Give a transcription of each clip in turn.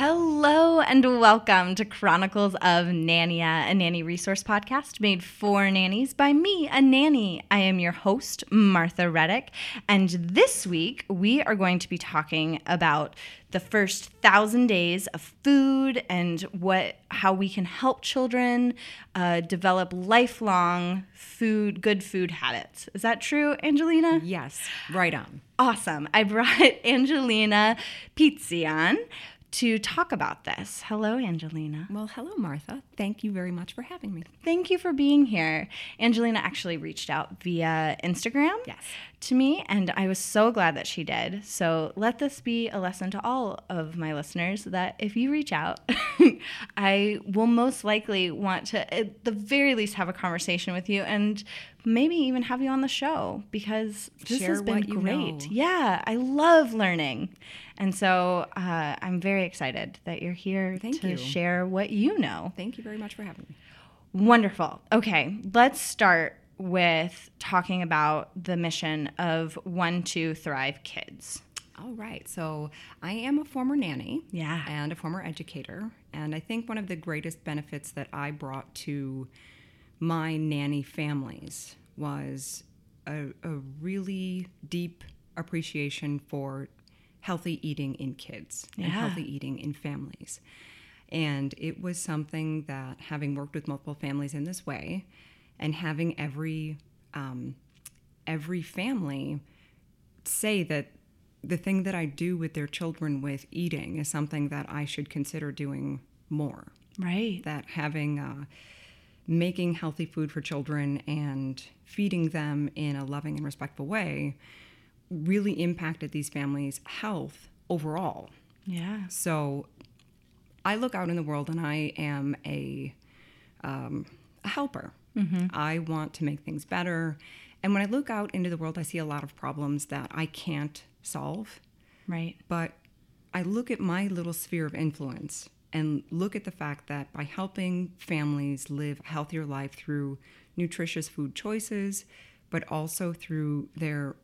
Hello and welcome to Chronicles of Nania, a nanny resource podcast made for nannies by me, a nanny. I am your host, Martha Reddick, and this week we are going to be talking about the first thousand days of food and what how we can help children uh, develop lifelong food good food habits. Is that true, Angelina? Yes, right on. Awesome. I brought Angelina Pizzi on to talk about this. Hello, Angelina. Well, hello, Martha. Thank you very much for having me. Thank you for being here. Angelina actually reached out via Instagram Yes. to me, and I was so glad that she did. So let this be a lesson to all of my listeners that if you reach out, I will most likely want to, at the very least, have a conversation with you and maybe even have you on the show because this Share has been great. know. Yeah, I love learning. And so uh, I'm very excited that you're here Thank to you. share what you know. Thank you very much for having me. Wonderful. Okay, let's start with talking about the mission of One Two Thrive Kids. All right. So I am a former nanny. Yeah. And a former educator. And I think one of the greatest benefits that I brought to my nanny families was a, a really deep appreciation for healthy eating in kids and healthy eating in families. And it was something that, having worked with multiple families in this way, and having every um, every family say that the thing that I do with their children with eating is something that I should consider doing more. Right. That having uh, making healthy food for children and feeding them in a loving and respectful way really impacted these families' health overall. Yeah. So I look out in the world and I am a, um, a helper. I want to make things better. And when I look out into the world, I see a lot of problems that I can't solve. Right. But I look at my little sphere of influence and look at the fact that by helping families live a healthier life through nutritious food choices, but also through their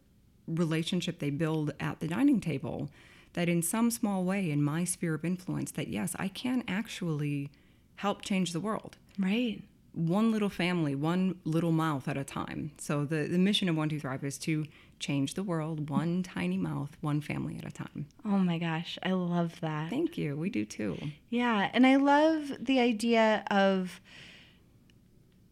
relationship they build at the dining table, that in some small way in my sphere of influence, that yes, I can actually help change the world Right. one little family, one little mouth at a time. So the, the mission of One Two Thrive is to change the world one tiny mouth, one family at a time. Oh my gosh, I love that. Thank you. We do too. Yeah, and I love the idea of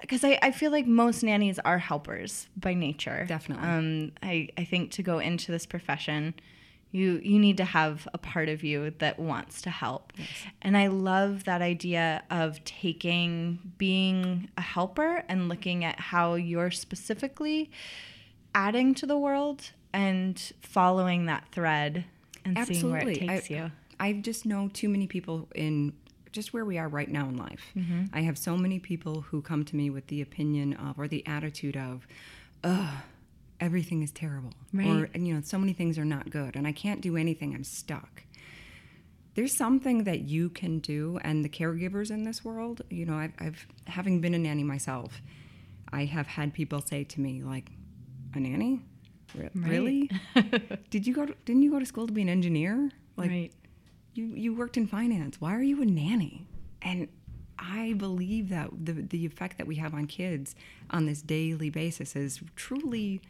because I, I feel like most nannies are helpers by nature. Definitely. Um, I, I think to go into this profession, you you need to have a part of you that wants to help. yes. And I love that idea of taking being a helper and looking at how you're specifically adding to the world and following that thread and seeing where it Absolutely. takes I, you. I just know too many people in just where we are right now in life. Mm-hmm. I have so many people who come to me with the opinion of or the attitude of, ugh, everything is terrible. Or, Right. and, you know, so many things are not good and I can't do anything. I'm stuck. There's something that you can do, and the caregivers in this world, you know, I've, I've having been a nanny myself, I have had people say to me, like, a nanny? Re- Really? Did you go? To, didn't you go to school to be an engineer? Like, right. you you worked in finance. Why are you a nanny? And I believe that the, the effect that we have on kids on this daily basis is truly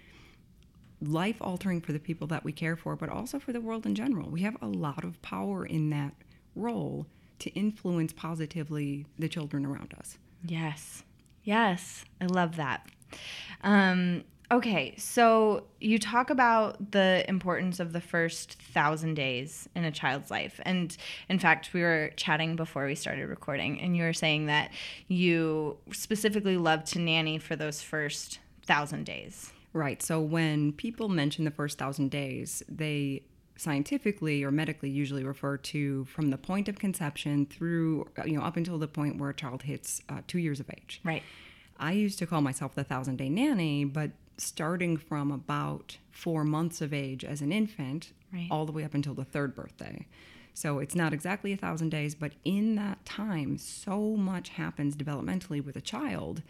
life altering for the people that we care for, but also for the world in general. We have a lot of power in that role to influence positively the children around us. Yes. Yes. I love that. Um, okay. So you talk about the importance of the first thousand days in a child's life. And in fact, we were chatting before we started recording, and you were saying that you specifically love to nanny for those first thousand days. Right. So when people mention the first thousand days, they scientifically or medically usually refer to from the point of conception through you know up until the point where a child hits uh, two years of age right i used to call myself the thousand day nanny but starting from about four months of age as an infant right. all the way up until the third birthday so it's not exactly a thousand days but in that time so much happens developmentally with a child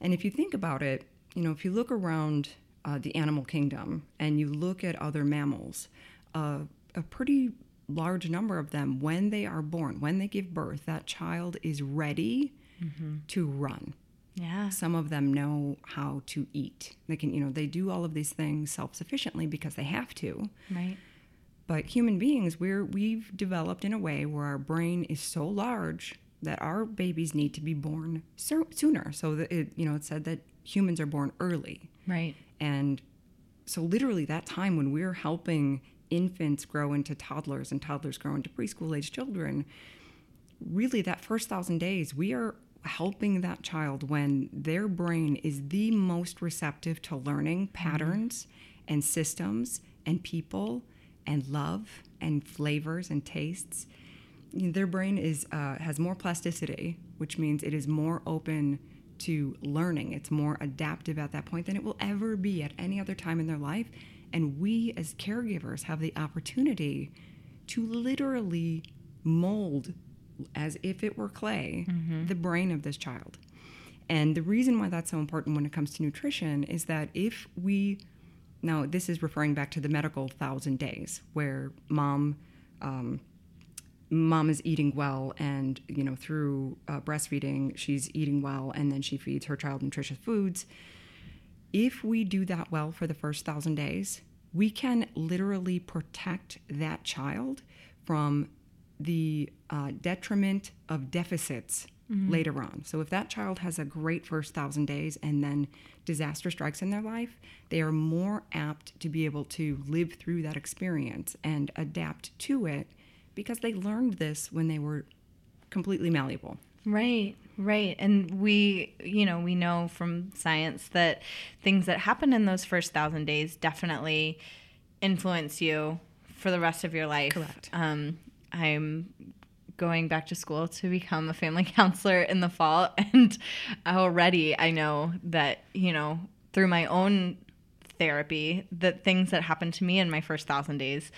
and if you think about it you know if you look around uh, the animal kingdom and you look at other mammals a, a pretty large number of them, when they are born, when they give birth, that child is ready mm-hmm. to run. Yeah. Some of them know how to eat. They can, you know, they do all of these things self-sufficiently because they have to. Right. But human beings, we're we've developed in a way where our brain is so large that our babies need to be born so, sooner. So that it, you know, it said that humans are born early. Right. And so literally that time when we're helping infants grow into toddlers and toddlers grow into preschool age children, really that first thousand days, we are helping that child when their brain is the most receptive to learning mm-hmm. patterns mm-hmm. and systems and people and love and flavors and tastes. Their brain is uh, has more plasticity, which means it is more open to learning. It's more adaptive at that point than it will ever be at any other time in their life. And we as caregivers have the opportunity to literally mold, as if it were clay, mm-hmm. the brain of this child. And the reason why that's so important when it comes to nutrition is that if we, now this is referring back to the medical thousand days, where mom, um, mom is eating well and you know through uh, breastfeeding she's eating well and then she feeds her child nutritious foods if we do that well for the first thousand days, we can literally protect that child from the uh, detriment of deficits mm-hmm. later on. So, if that child has a great first thousand days and then disaster strikes in their life, they are more apt to be able to live through that experience and adapt to it because they learned this when they were completely malleable. Right, right. And we, you know, we know from science that things that happen in those first thousand days definitely influence you for the rest of your life. Correct. Um, I'm going back to school to become a family counselor in the fall, and already I know that, you know, through my own therapy, that things that happened to me in my first thousand days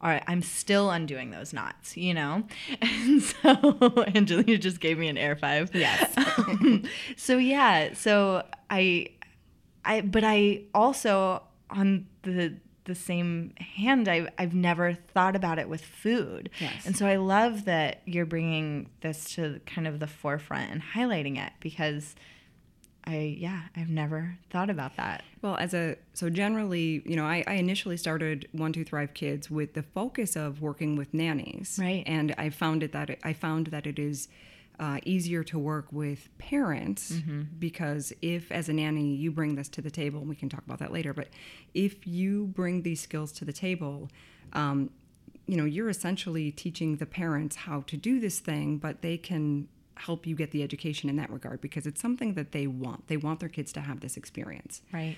are I'm still undoing those knots, you know? And so Angelina just gave me an air five. Yes. um, so yeah, so I I but I also on the the same hand I've, I've never thought about it with food yes. and so i love that you're bringing this to kind of the forefront and highlighting it because I yeah, I've never thought about that. Well, as a so generally, you know, I, I initially started One Two Thrive Kids with the focus of working with nannies, right? And I found it that it, I found that it is uh, easier to work with parents mm-hmm. because if, as a nanny, you bring this to the table, and we can talk about that later, but if you bring these skills to the table. Um, you know, you're essentially teaching the parents how to do this thing, but they can help you get the education in that regard because it's something that they want. They want their kids to have this experience. Right.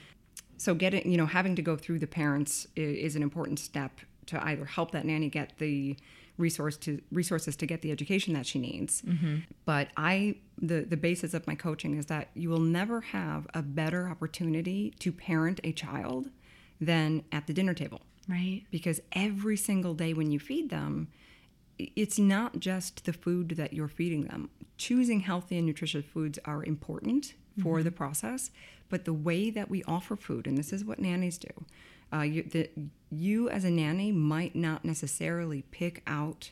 So getting, you know, having to go through the parents is, an important step to either help that nanny get the resource to resources to get the education that she needs. Mm-hmm. But I the the basis of my coaching is that you will never have a better opportunity to parent a child than at the dinner table. Right. Because every single day when you feed them, it's not just the food that you're feeding them. Choosing healthy and nutritious foods are important for mm-hmm. the process, but the way that we offer food, and this is what nannies do, uh, you, the, you as a nanny might not necessarily pick out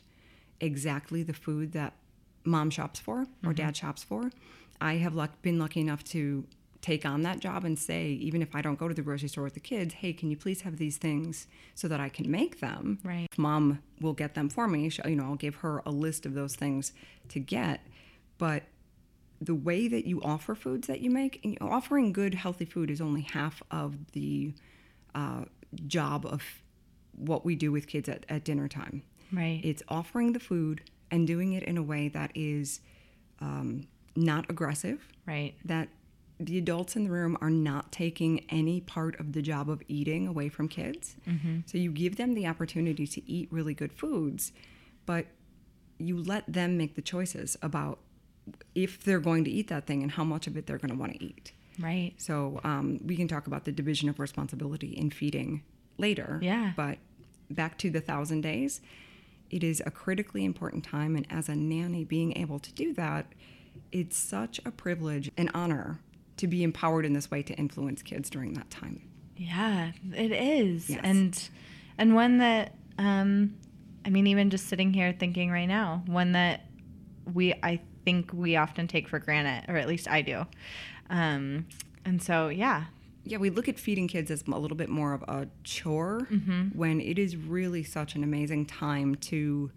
exactly the food that mom shops for or dad shops for. I have luck, been lucky enough to take on that job and say, even if I don't go to the grocery store with the kids, hey, can you please have these things so that I can make them? Right. Mom will get them for me. She- You know, I'll give her a list of those things to get. But the way that you offer foods that you make, and offering good, healthy food is only half of the uh, job of what we do with kids at, at dinner time. Right. It's offering the food and doing it in a way that is um, not aggressive, right. that the adults in the room are not taking any part of the job of eating away from kids. So you give them the opportunity to eat really good foods, but you let them make the choices about if they're going to eat that thing and how much of it they're going to want to eat. Right. So um, we can talk about the division of responsibility in feeding later. Yeah. But back to the thousand days, it is a critically important time. And as a nanny, being able to do that, it's such a privilege and honor to be empowered in this way to influence kids during that time. Yeah, it is. Yes. And and one that um I mean even just sitting here thinking right now, one that we I think we often take for granted or at least I do. Um and so yeah, Yeah, we look at feeding kids as a little bit more of a chore when it is really such an amazing time to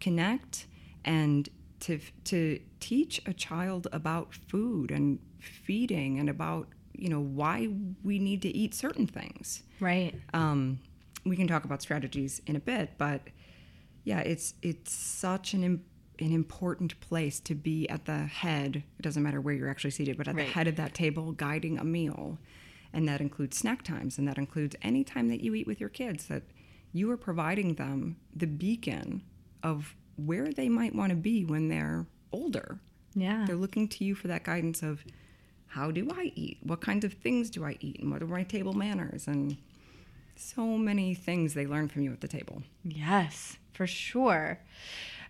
connect and to to teach a child about food and feeding and about you know why we need to eat certain things. right. Um, we can talk about strategies in a bit, but yeah, it's it's such an an important place to be at the head. It doesn't matter where you're actually seated, but at Right. the head of that table, guiding a meal, and that includes snack times, and that includes any time that you eat with your kids. That you are providing them the beacon of where they might want to be when they're older. Yeah. They're looking to you for that guidance of how do I eat? What kinds of things do I eat? And what are my table manners? And so many things they learn from you at the table. Yes, for sure.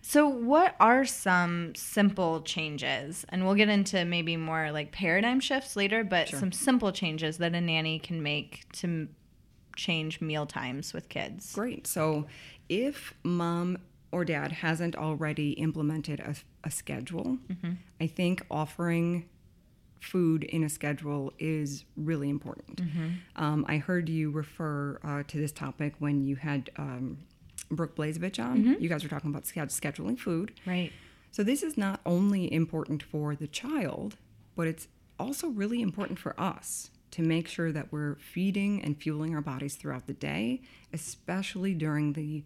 So, what are some simple changes? And we'll get into maybe more like paradigm shifts later, but some simple changes that a nanny can make to change meal times with kids. Great. So if mom or dad hasn't already implemented a, a schedule, I think offering food in a schedule is really important. Um, I heard you refer uh, to this topic when you had um, Brooke Blazevich on. Mm-hmm. You guys were talking about scheduling food. Right. So this is not only important for the child, but it's also really important for us to make sure that we're feeding and fueling our bodies throughout the day, especially during the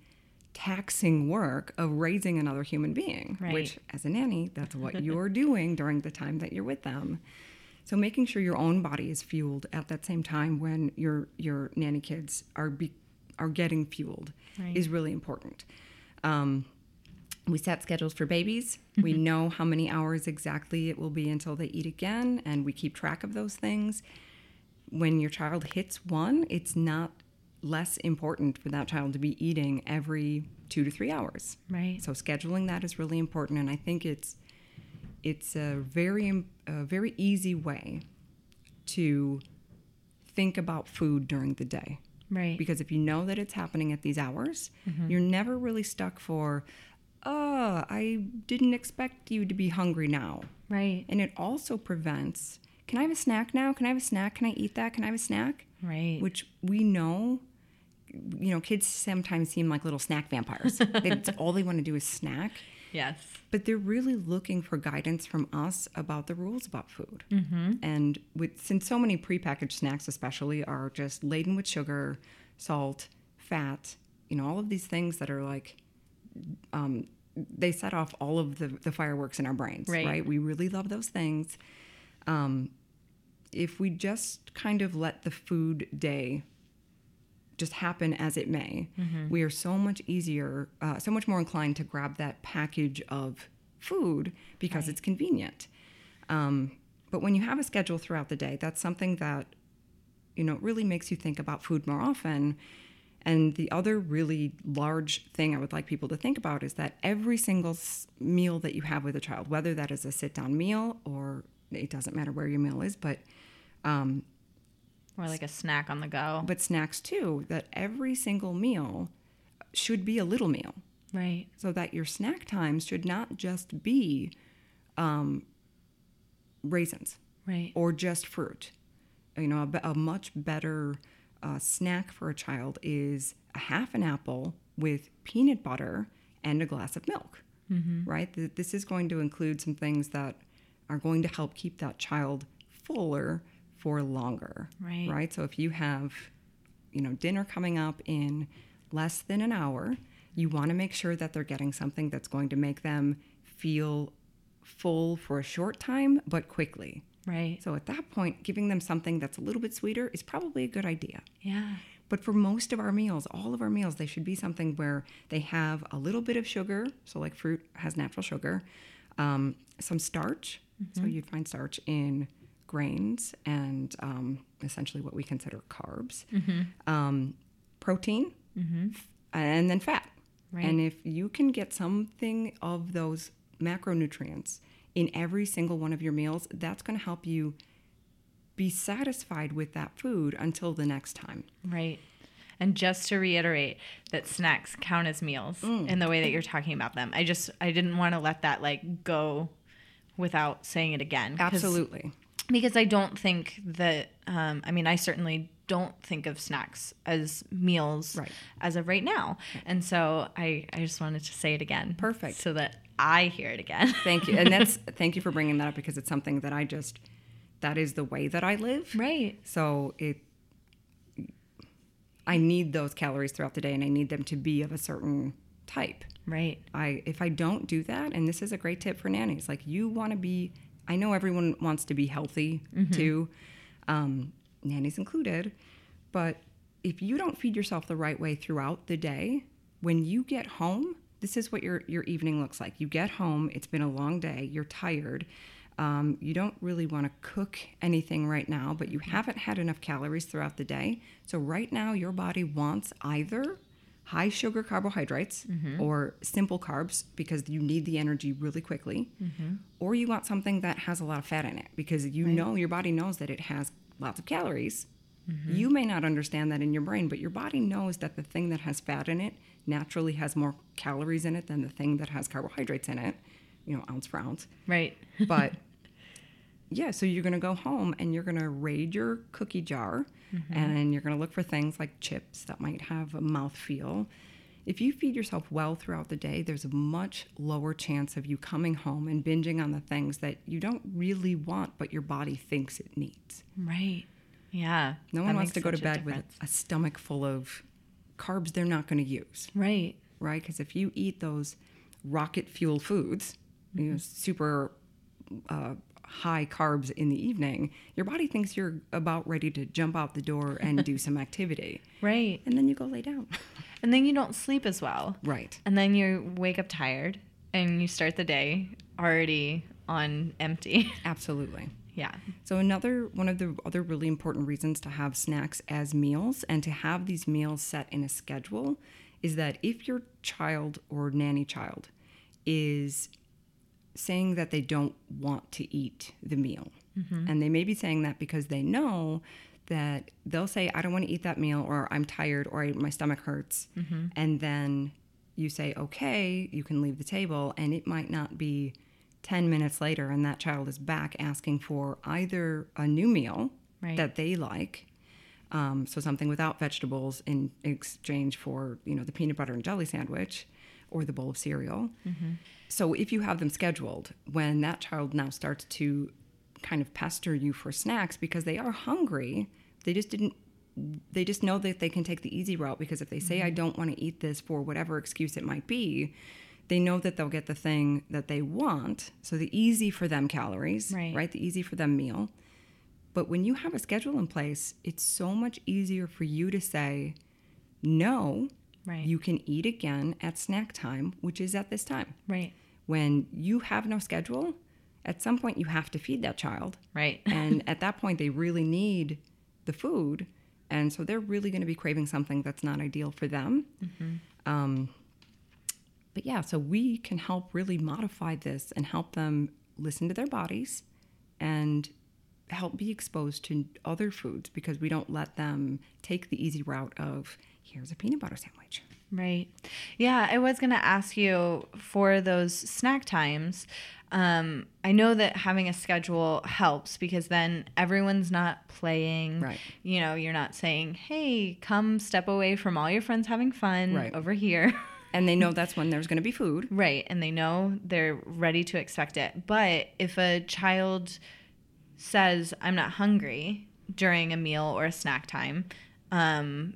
taxing work of raising another human being, Right. which as a nanny, that's what you're doing during the time that you're with them. So making sure your own body is fueled at that same time when your your nanny kids are be, are getting fueled is really important. Um, we set schedules for babies. We know how many hours exactly it will be until they eat again, and we keep track of those things. When your child hits one, it's not less important for that child to be eating every two to three hours. Right. So scheduling that is really important, and I think it's it's a very a very easy way to think about food during the day Right. because if you know that it's happening at these hours, mm-hmm. you're never really stuck for, oh, I didn't expect you to be hungry now. right. And it also prevents, can I have a snack now? Can I have a snack? Can I eat that? Can I have a snack? Right. Which we know, you know, kids sometimes seem like little snack vampires. All they want to do is snack. Yes. But they're really looking for guidance from us about the rules about food. Mm-hmm. And with since so many prepackaged snacks, especially, are just laden with sugar, salt, fat, you know, all of these things that are like, um, they set off all of the, the fireworks in our brains, Right. right? We really love those things. Um, if we just kind of let the food day just happen as it may, we are so much easier, uh, so much more inclined to grab that package of food because it's convenient. Um, but when you have a schedule throughout the day, that's something that you know really makes you think about food more often. And the other really large thing I would like people to think about is that every single meal that you have with a child, whether that is a sit-down meal or it doesn't matter where your meal is, but Or like a snack on the go. but snacks too that every single meal should be a little meal Right. so that your snack times should not just be um, raisins Right. or just fruit. You know, a, a much better uh, snack for a child is a half an apple with peanut butter and a glass of milk, right? This is going to include some things that are going to help keep that child fuller for longer, Right. Right. So if you have, you know, dinner coming up in less than an hour, you want to make sure that they're getting something that's going to make them feel full for a short time, but quickly. Right. So at that point, giving them something that's a little bit sweeter is probably a good idea. Yeah. But for most of our meals, all of our meals, they should be something where they have a little bit of sugar. So, like fruit has natural sugar, um, some starch. So, you'd find starch in grains and um, essentially what we consider carbs, um, protein, f- and then fat. And if you can get something of those macronutrients in every single one of your meals, that's going to help you be satisfied with that food until the next time. Right. And just to reiterate that snacks count as meals in the way that you're talking about them. I just I didn't want to let that like go without saying it again. Absolutely. Because I don't think that um, I mean I certainly don't think of snacks as meals Right. as of right now. And so I I just wanted to say it again. Perfect. So that I hear it again. Thank you. And that's thank you for bringing that up because it's something that I just that is the way that I live. right. So it I need those calories throughout the day and I need them to be of a certain type. Right. I if I don't do that, and this is a great tip for nannies, like you want to be. I know everyone wants to be healthy too, um, nannies included, but if you don't feed yourself the right way throughout the day, when you get home, this is what your your evening looks like. You get home, it's been a long day, you're tired. Um, you don't really want to cook anything right now, but you haven't had enough calories throughout the day. So, right now, your body wants either high sugar carbohydrates mm-hmm. or simple carbs because you need the energy really quickly, mm-hmm. or you want something that has a lot of fat in it because you know your body knows that it has lots of calories. Mm-hmm. You may not understand that in your brain, but your body knows that the thing that has fat in it naturally has more calories in it than the thing that has carbohydrates in it, you know, ounce for ounce. Right. But yeah, so you're going to go home and you're going to raid your cookie jar and you're going to look for things like chips that might have a mouthfeel. If you feed yourself well throughout the day, there's a much lower chance of you coming home and binging on the things that you don't really want, but your body thinks it needs. Right. Yeah. No one wants to go to a bed with a stomach full of carbs they're not going to use. Right. right? Because if you eat those rocket fuel foods, you know, super uh, high carbs in the evening, your body thinks you're about ready to jump out the door and do some activity. Right. And then you go lay down. And then you don't sleep as well. right. And then you wake up tired and you start the day already on empty. Absolutely. yeah. So another one of the other really important reasons to have snacks as meals and to have these meals set in a schedule is that if your child or nanny child is saying that they don't want to eat the meal, and they may be saying that because they know that they'll say, "I don't want to eat that meal," or "I'm tired," or "My stomach hurts," and then you say, "Okay, you can leave the table," and it might not be 10 minutes later and that child is back asking for either a new meal Right. that they like um, so something without vegetables in exchange for you know the peanut butter and jelly sandwich or the bowl of cereal mm-hmm. so if you have them scheduled when that child now starts to kind of pester you for snacks because they are hungry they just didn't they just know that they can take the easy route because if they say I mm-hmm. don't want to eat this for whatever excuse it might be, they know that they'll get the thing that they want. So the easy for them calories, Right. The easy for them meal. But when you have a schedule in place, it's so much easier for you to say, no, Right. you can eat again at snack time, which is at this time. Right. When you have no schedule, at some point you have to feed that child Right. and at that point they really need the food and so they're really going to be craving something that's not ideal for them um, but yeah so we can help really modify this and help them listen to their bodies and help be exposed to other foods because we don't let them take the easy route of here's a peanut butter sandwich. Right. Yeah, I was going to ask you for those snack times. Um, I know that having a schedule helps because then everyone's not playing. Right. You know, you're not saying, hey, come step away from all your friends having fun Right. over here. And they know that's when there's going to be food. Right. And they know they're ready to expect it. But if a child says, I'm not hungry during a meal or a snack time, um,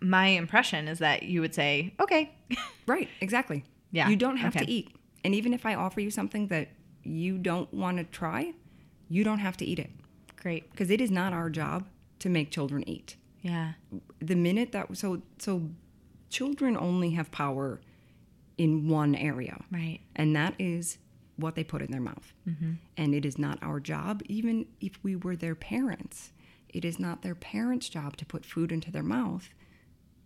my impression is that you would say, okay. Right, exactly. Yeah, You don't have okay. to eat. And even if I offer you something that you don't want to try, you don't have to eat it Great. because it is not our job to make children eat. Yeah. The minute that so so children only have power in one area. Right. And that is what they put in their mouth. Mm-hmm. And it is not our job, even if we were their parents, it is not their parents' job to put food into their mouth.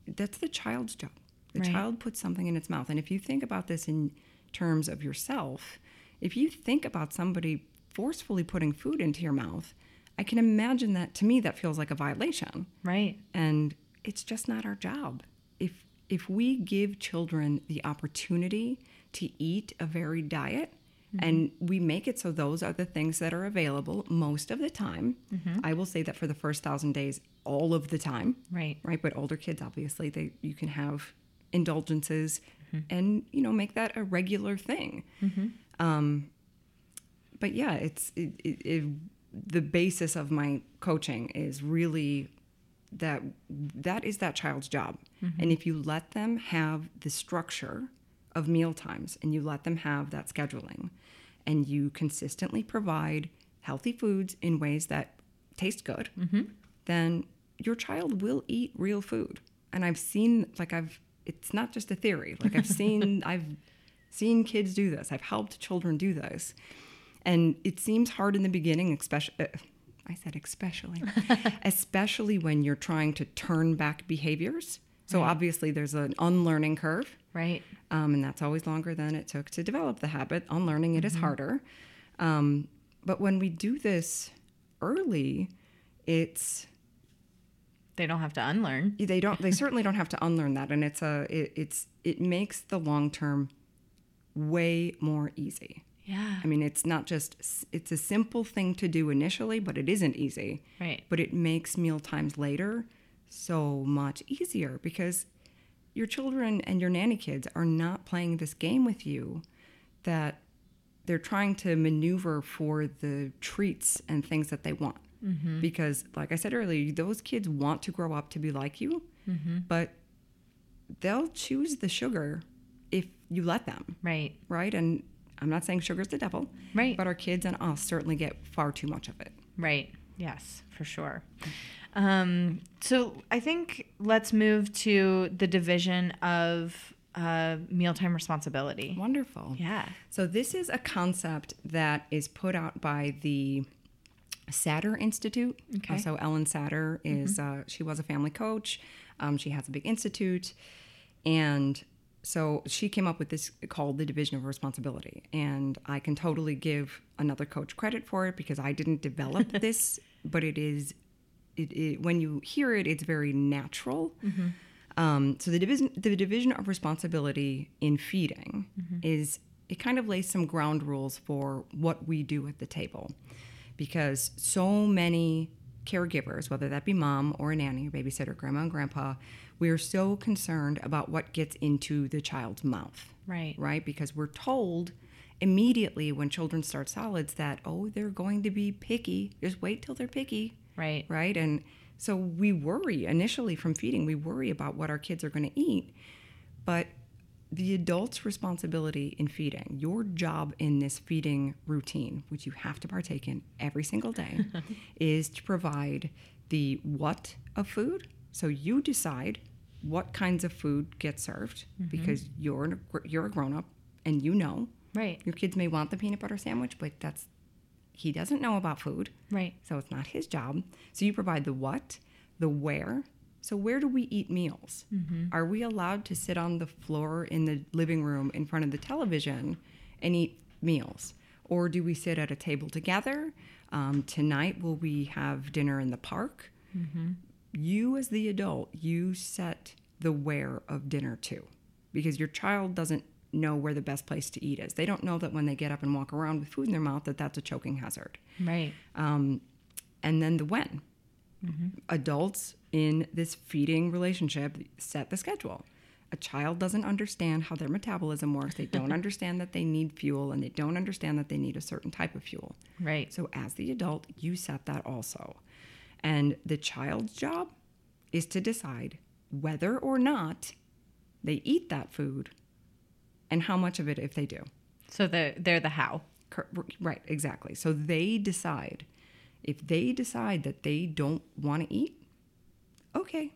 That's the child's job. The Right. child puts something in its mouth. And if you think about this in terms of yourself, if you think about somebody forcefully putting food into your mouth, I can imagine that to me that feels like a violation Right. and it's just not our job if if we give children the opportunity to eat a varied diet and mm-hmm. we make it so those are the things that are available most of the time. Mm-hmm. I will say that for the first thousand days all of the time. Right. right? But older kids obviously they you can have indulgences mm-hmm. and you know make that a regular thing. Um, but yeah it's it, it, it, the basis of my coaching is really that that is that child's job. And if you let them have the structure of meal times and you let them have that scheduling. And you consistently provide healthy foods in ways that taste good then your child will eat real food. And i've seen like i've it's not just a theory. Like i've seen i've seen kids do this. I've helped children do this. And it seems hard in the beginning especially uh, i said especially especially when you're trying to turn back behaviors. So obviously there's an unlearning curve. Right. Um, and that's always longer than it took to develop the habit. Unlearning it is harder. Um, but when we do this early, it's They don't have to unlearn. they don't they certainly don't have to unlearn that, and it's a it, it's it makes the long term way more easy. Yeah. I mean, it's not just it's a simple thing to do initially, but it isn't easy. Right. But it makes meal times later so much easier because your children and your nanny kids are not playing this game with you that they're trying to maneuver for the treats and things that they want. Mm-hmm. Because, like I said earlier, those kids want to grow up to be like you, mm-hmm. but they'll choose the sugar if you let them Right. right? And I'm not saying sugar's the devil, Right. But our kids and us certainly get far too much of it. Right. Yes, for sure. Um, so I think let's move to the division of uh, mealtime responsibility. Wonderful. Yeah. So this is a concept that is put out by the Satter Institute. Okay. Uh, so Ellyn Satter is uh, she was a family coach. Um, she has a big institute, and so she came up with this called the division of responsibility. And I can totally give another coach credit for it because I didn't develop this, but it is. It, it, when you hear it, it's very natural. Um, so the division, the division of responsibility in feeding is it kind of lays some ground rules for what we do at the table, because so many caregivers, whether that be mom or a nanny, or babysitter, grandma and grandpa, we are so concerned about what gets into the child's mouth, Right. right? Because we're told immediately when children start solids that oh they're going to be picky. Just wait till they're picky Right. right? And so we worry initially from feeding, we worry about what our kids are going to eat. But the adult's responsibility in feeding, your job in this feeding routine, which you have to partake in every single day, is to provide the what of food. So you decide what kinds of food get served mm-hmm. because you're you're a grown up and you know Right. your kids may want the peanut butter sandwich, but that's he doesn't know about food. Right. So it's not his job. So you provide the what, the where. So where do we eat meals? Are we allowed to sit on the floor in the living room in front of the television and eat meals? Or do we sit at a table together? Um, tonight, will we have dinner in the park? You, as the adult, you set the where of dinner too, because your child doesn't know where the best place to eat is. They don't know that when they get up and walk around with food in their mouth that that's a choking hazard. Right. Um, and then the when. Adults in this feeding relationship set the schedule. A child doesn't understand how their metabolism works. They don't understand that they need fuel and they don't understand that they need a certain type of fuel. Right. So, as the adult, you set that also. And the child's job is to decide whether or not they eat that food and how much of it if they do. So they're, they're the how. Right, exactly. So they decide. If they decide that they don't want to eat, okay.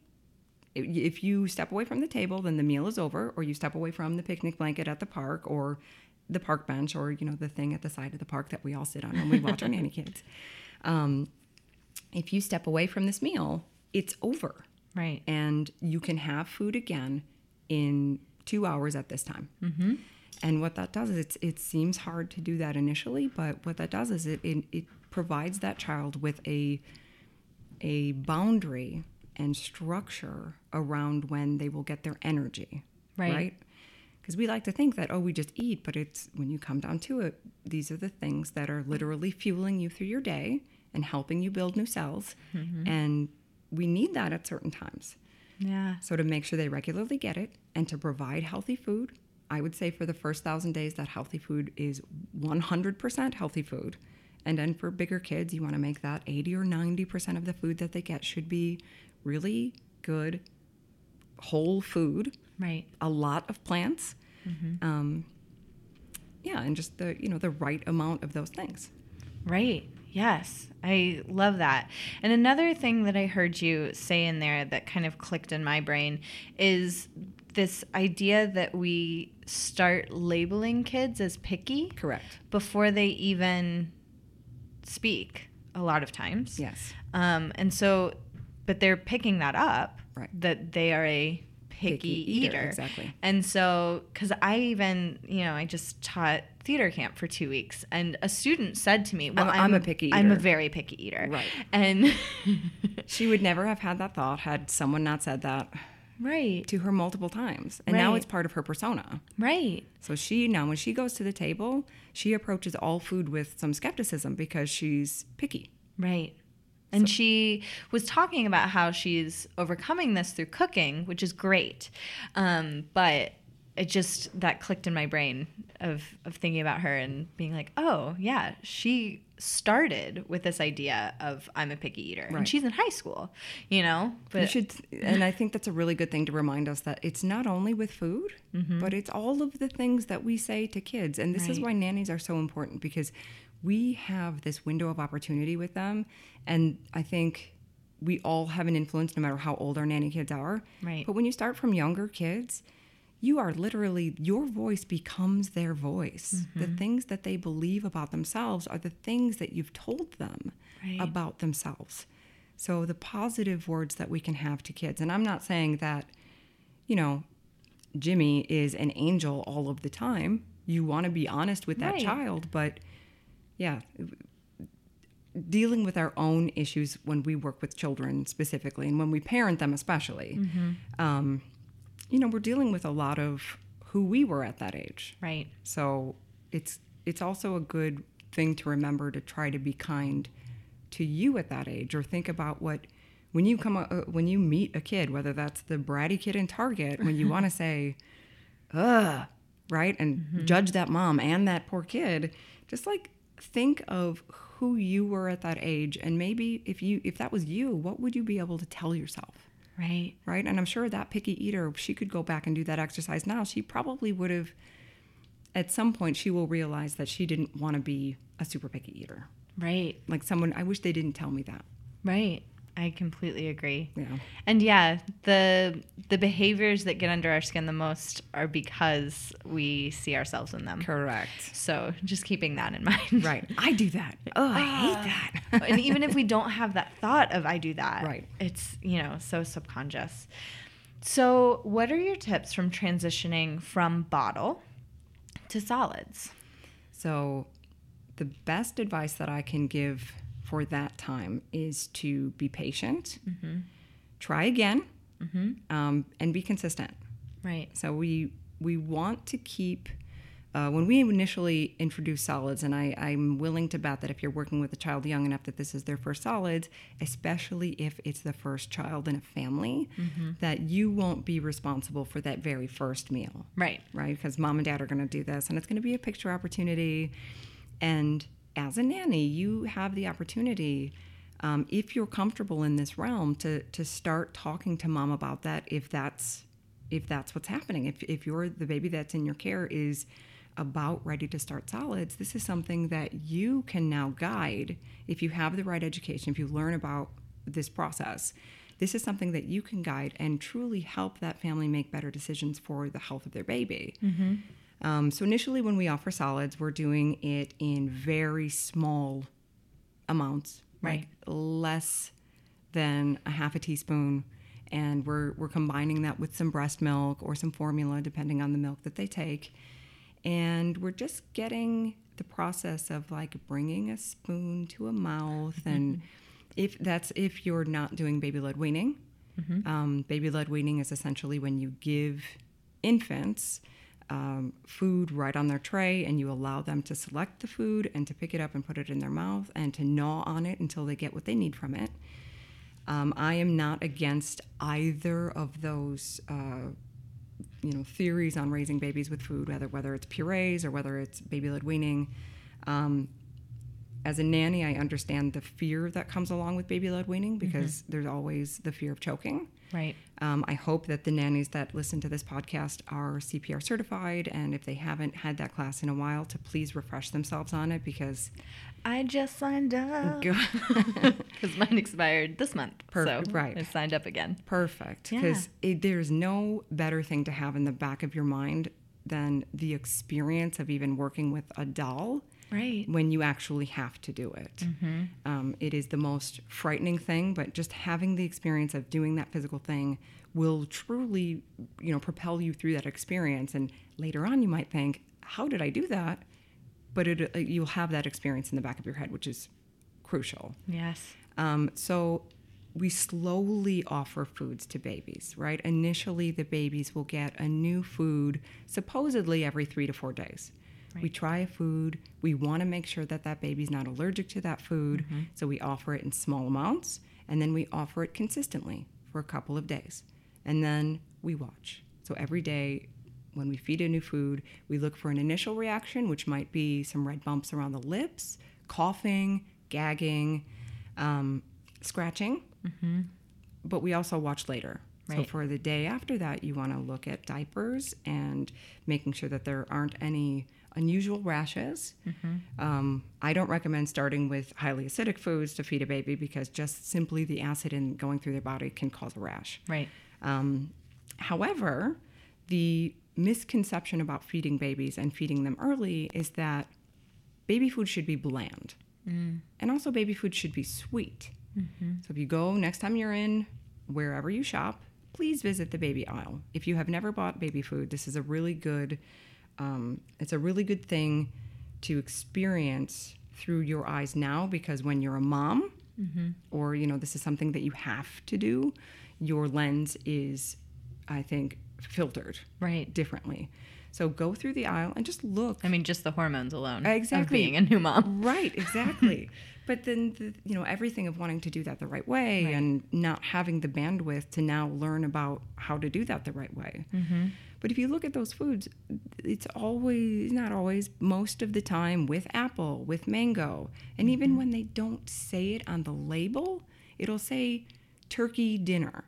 If- you step away from the table, then the meal is over, or you step away from the picnic blanket at the park, or the park bench, or you know the thing at the side of the park that we all sit on when we watch our nanny kids. Um, if you step away from this meal, it's over, Right. and you can have food again in two hours at this time. Mm-hmm. And what that does is it's, it seems hard to do that initially, but what that does is it, it, it provides that child with a, a boundary and structure around when they will get their energy. Right. Because we like to think that, oh, we just eat, but it's when you come down to it, these are the things that are literally fueling you through your day and helping you build new cells. And we need that at certain times. Yeah. So to make sure they regularly get it and to provide healthy food, I would say for the first thousand days that healthy food is 100% healthy food. And then for bigger kids, you want to make that 80 or 90% of the food that they get should be really good, whole food, Right. a lot of plants. Um, yeah, and just the you know the right amount of those things. Right. Yes. I love that. And another thing that I heard you say in there that kind of clicked in my brain is this idea that we start labeling kids as picky Correct. before they even speak a lot of times. Yes. Um, and so, but they're picking that up Right. that they are a picky, Picky eater. eater, exactly. And so, because I even, you know, I just taught theater camp for two weeks, and a student said to me, "Well, I'm- I'm a picky Eater. I'm a very picky eater." Right. And She would never have had that thought had someone not said that right, to her multiple times. And now it's part of her persona. right, So she now when she goes to the table, she approaches all food with some skepticism because she's picky. right. And she was talking about how she's overcoming this through cooking, which is great. Um, but it just that clicked in my brain of of thinking about her and being like, oh yeah, she started with this idea of I'm a picky eater, and she's in high school, you know. But you should and I think that's a really good thing to remind us that it's not only with food, but it's all of the things that we say to kids. And this is why nannies are so important because we have this window of opportunity with them and I think we all have an influence no matter how old our nanny kids are. Right. But when you start from younger kids, you are literally your voice becomes their voice. The mm-hmm. things that they believe about themselves are the things that you've told them Right. about themselves. So the positive words that we can have to kids. And I'm not saying that, you know, Jimmy is an angel all of the time. You want to be honest with that Right. child, but yeah, dealing with our own issues when we work with children specifically and when we parent them especially, um, you know, we're dealing with a lot of who we were at that age. right, So it's it's also a good thing to remember to try to be kind to you at that age, or think about what when you come uh, when you meet a kid, whether that's the bratty kid in Target, when you want to say, "Ugh," right, and judge that mom and that poor kid, just like think of who you were at that age, and maybe if you if that was you, what would you be able to tell yourself? right, right? And I'm sure that picky eater, she could go back and do that exercise now, she probably would have, at some point, she will realize that she didn't want to be a super picky eater. right, Like someone, I wish they didn't tell me that. right. I completely agree. Yeah. And yeah, the the behaviors that get under our skin the most are because we see ourselves in them. Correct. So just keeping that in mind. Right. I do that. Oh, I hate ah. that. and even if we don't have that thought of I do that, Right. It's you know so subconscious. So, what are your tips from transitioning from bottle to solids? So, the best advice that I can give for that time is to be patient, try again, um, and be consistent. Right. So we we want to keep uh, when we initially introduce solids, and I, I'm willing to bet that if you're working with a child young enough that this is their first solids, especially if it's the first child in a family, that you won't be responsible for that very first meal Right. right? Because mom and dad are going to do this, and it's going to be a picture opportunity. And as a nanny, you have the opportunity, um, if you're comfortable in this realm, to to start talking to mom about that. If that's if that's what's happening, if if you're the baby that's in your care is about ready to start solids, this is something that you can now guide if you have the right education, if you learn about this process. This is something that you can guide and truly help that family make better decisions for the health of their baby. Um, so, initially, when we offer solids, we're doing it in very small amounts, Right. Like less than a half a teaspoon. And we're, we're combining that with some breast milk or some formula, depending on the milk that they take. And we're just getting the process of like bringing a spoon to a mouth. And if that's if you're not doing baby led weaning, um, baby led weaning is essentially when you give infants um, food right on their tray and you allow them to select the food and to pick it up and put it in their mouth and to gnaw on it until they get what they need from it. Um, I am not against either of those, uh, you know, theories on raising babies with food, whether whether it's purees or whether it's baby-led weaning. Um, as a nanny, I understand the fear that comes along with baby-led weaning because there's always the fear of choking. Right. Um, I hope that the nannies that listen to this podcast are CPR certified, and if they haven't had that class in a while, to please refresh themselves on it because I just signed up because mine expired this month. Perfect, So right. I signed up again. perfect Yeah. because there's no better thing to have in the back of your mind than the experience of even working with a doll Right. when you actually have to do it. Um, it is the most frightening thing, but just having the experience of doing that physical thing will truly, you know, propel you through that experience. And later on, you might think, "How did I do that?" But it, uh, you'll have that experience in the back of your head, which is crucial. Yes. Um, so we slowly offer foods to babies, right? Initially, the babies will get a new food supposedly every three to four days. We try a food. We want to make sure that that baby's not allergic to that food. So we offer it in small amounts and then we offer it consistently for a couple of days. And then we watch. So every day, when we feed a new food, we look for an initial reaction, which might be some red bumps around the lips, coughing, gagging, um, scratching. But we also watch later. So for the day after that, you want to look at diapers and making sure that there aren't any unusual rashes. Um, I don't recommend starting with highly acidic foods to feed a baby because just simply the acid in going through their body can cause a rash. Right. Um, however, the misconception about feeding babies and feeding them early is that baby food should be bland. And also, baby food should be sweet. So, if you go next time you're in wherever you shop, please visit the baby aisle. If you have never bought baby food, this is a really good. Um, it's a really good thing to experience through your eyes now because when you're a mom, or you know this is something that you have to do, your lens is, I think, filtered Right. differently. So go through the aisle and just look. I mean, just the hormones alone. Exactly. Of being a new mom. Right, exactly. but then, the, you know, everything of wanting to do that the right way and not having the bandwidth to now learn about how to do that the right way. But if you look at those foods, it's always, not always, most of the time with apple, with mango. And even mm-hmm. when they don't say it on the label, it'll say turkey dinner.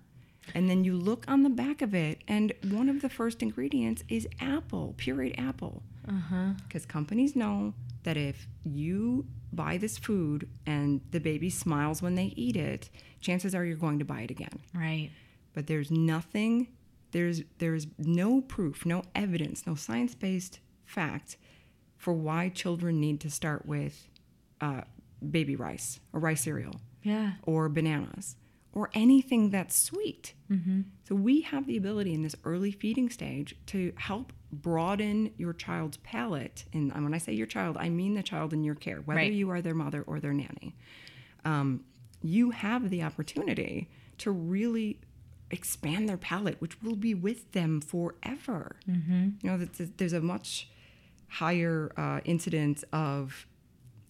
And then you look on the back of it, and one of the first ingredients is apple, pureed apple. Uh-huh. Because companies know that if you buy this food and the baby smiles when they eat it, chances are you're going to buy it again. Right. But there's nothing, there's there's no proof, no evidence, no science-based fact for why children need to start with uh, baby rice or rice cereal Yeah. or bananas or anything that's sweet. So we have the ability in this early feeding stage to help broaden your child's palate, and when I say your child, I mean the child in your care, whether Right. you are their mother or their nanny, um, you have the opportunity to really expand their palate, which will be with them forever. Mm-hmm. You know, there's a- there's a much higher uh, incidence of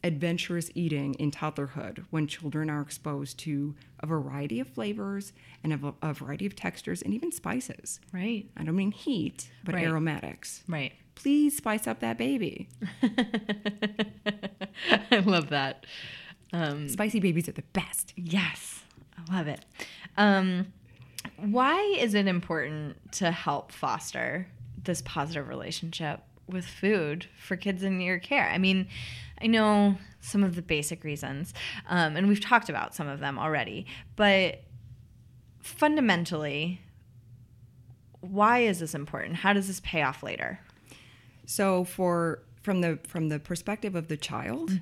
adventurous eating in toddlerhood when children are exposed to a variety of flavors and a, a variety of textures and even spices. Right. I don't mean heat, but Right. aromatics. Right. Please spice up that baby. I love that. Um, Spicy babies are the best. Yes, I love it. Um, why is it important to help foster this positive relationship with food for kids in your care? I mean, I know some of the basic reasons, um, and we've talked about some of them already, but fundamentally, why is this important? How does this pay off later? So for from the from the perspective of the child,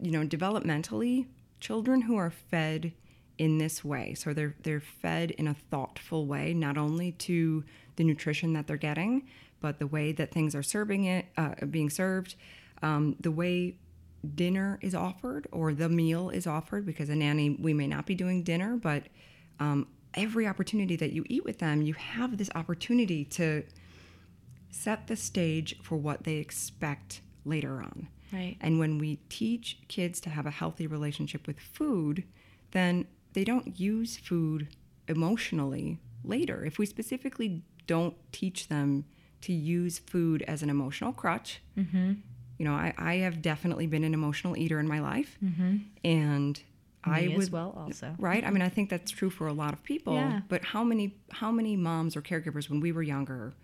you know, developmentally, children who are fed in this way, so they're they're fed in a thoughtful way, not only to the nutrition that they're getting, but the way that things are serving it, uh, being served, um, the way dinner is offered or the meal is offered. Because a nanny, we may not be doing dinner, but um, every opportunity that you eat with them, you have this opportunity to set the stage for what they expect later on. Right. And when we teach kids to have a healthy relationship with food, then they don't use food emotionally later. If we specifically don't teach them to use food as an emotional crutch, mm-hmm. you know, I, I have definitely been an emotional eater in my life, mm-hmm. and I Me would as well, also. right. I mean, I mm-hmm. think that's true for a lot of people. Yeah. But how many how many moms or caregivers when we were younger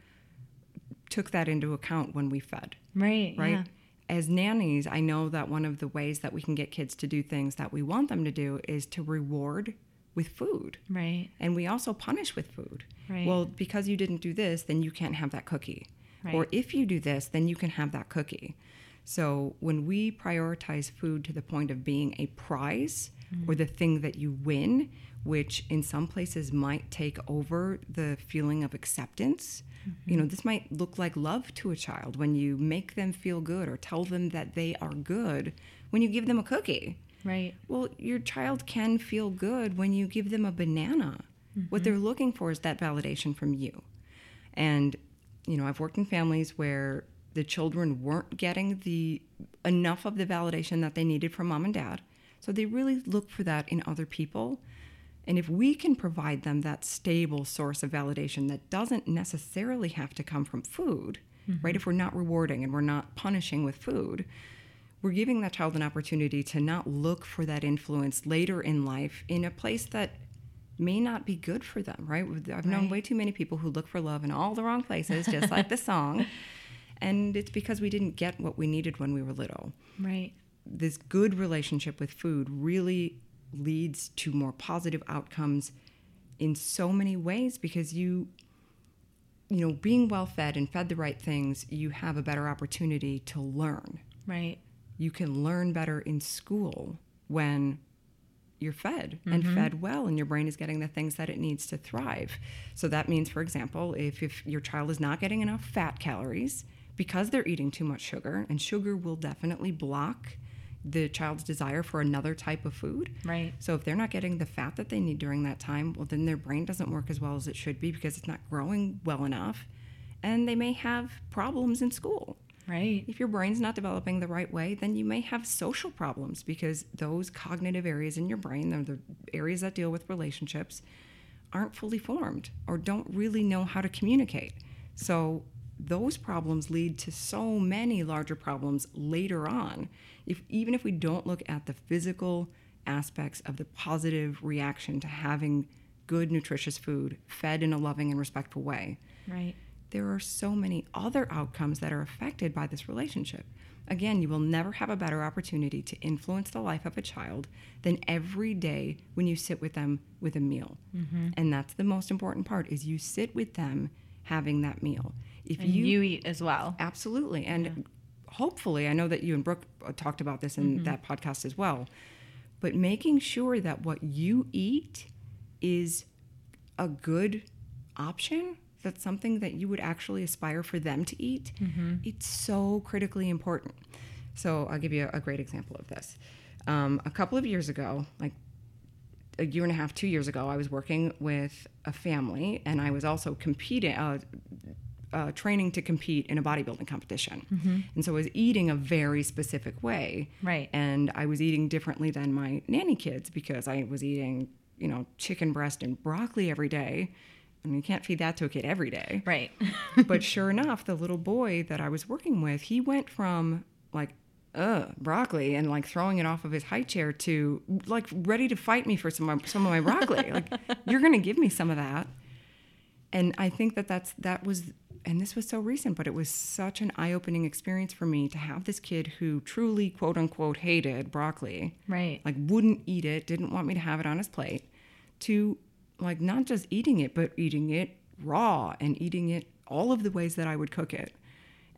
took that into account when we fed? Right. right? yeah. As nannies, I know that one of the ways that we can get kids to do things that we want them to do is to reward with food. Right. And we also punish with food. Right. Well, because you didn't do this, then you can't have that cookie. Or if you do this, then you can have that cookie. So when we prioritize food to the point of being a prize or mm. the thing that you win, which in some places might take over the feeling of acceptance, you know, mm-hmm. this might look like love to a child when you make them feel good or tell them that they are good when you give them a cookie. Right. Well, your child can feel good when you give them a banana. What mm-hmm. they're looking for is that validation from you. And, you know, I've worked in families where the children weren't getting the enough of the validation that they needed from mom and dad. So they really look for that in other people. And if we can provide them that stable source of validation that doesn't necessarily have to come from food, mm-hmm. right? If we're not rewarding and we're not punishing with food, we're giving that child an opportunity to not look for that influence later in life in a place that may not be good for them, right? I've known way too many people who look for love in all the wrong places, just like the song. And it's because we didn't get what we needed when we were little. Right. This good relationship with food really leads to more positive outcomes in so many ways because you you know being well fed and fed the right things you have a better opportunity to learn Right. you can learn better in school when you're fed and mm-hmm. fed well and your brain is getting the things that it needs to thrive. So that means, for example, if, if your child is not getting enough fat calories because they're eating too much sugar, and sugar will definitely block the child's desire for another type of food. Right. So if they're not getting the fat that they need during that time, well, then their brain doesn't work as well as it should be because it's not growing well enough. And they may have problems in school. Right. If your brain's not developing the right way, then you may have social problems because those cognitive areas in your brain, they're the areas that deal with relationships, aren't fully formed or don't really know how to communicate. So those problems lead to so many larger problems later on. If even if we don't look at the physical aspects of the positive reaction to having good nutritious food fed in a loving and respectful way, Right. there are so many other outcomes that are affected by this relationship. Again, you will never have a better opportunity to influence the life of a child than every day when you sit with them with a meal. Mm-hmm. And that's the most important part is you sit with them having that meal. If And you, eat as well. Absolutely. And hopefully, I know that you and Brooke talked about this in that podcast as well, but making sure that what you eat is a good option that's something that you would actually aspire for them to eat, it's so critically important. So I'll give you a, a great example of this. Um, a couple of years ago, like a year and a half, two years ago, I was working with a family, and I was also competing, uh, uh, training to compete in a bodybuilding competition. And so I was eating a very specific way. Right. And I was eating differently than my nanny kids because I was eating, you know, chicken breast and broccoli every day. And you can't feed that to a kid every day Right. but sure enough, the little boy that I was working with, he went from like, uh, broccoli and like throwing it off of his high chair to like ready to fight me for some of my, some of my broccoli. like, you're gonna give me some of that. And I think that that's that was, and this was so recent, but it was such an eye-opening experience for me to have this kid who truly, quote unquote, hated broccoli Right. like wouldn't eat it, didn't want me to have it on his plate, to like not just eating it, but eating it raw and eating it all of the ways that I would cook it.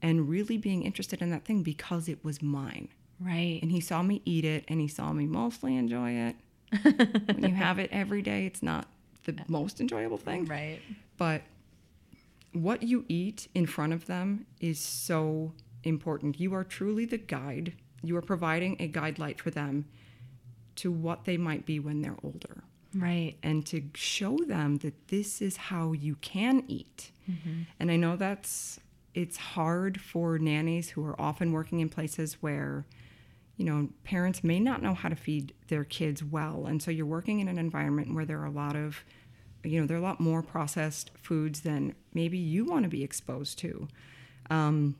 And really being interested in that thing because it was mine. Right. And he saw me eat it and he saw me mostly enjoy it. when you have it every day, it's not the most enjoyable thing. Right. But what you eat in front of them is so important. You are truly the guide. You are providing a guide light for them to what they might be when they're older Right. and to show them that this is how you can eat. Mm-hmm. And I know that's it's hard for nannies who are often working in places where you know parents may not know how to feed their kids well and so you're working in an environment where there are a lot of you know there are a lot more processed foods than maybe you want to be exposed to um,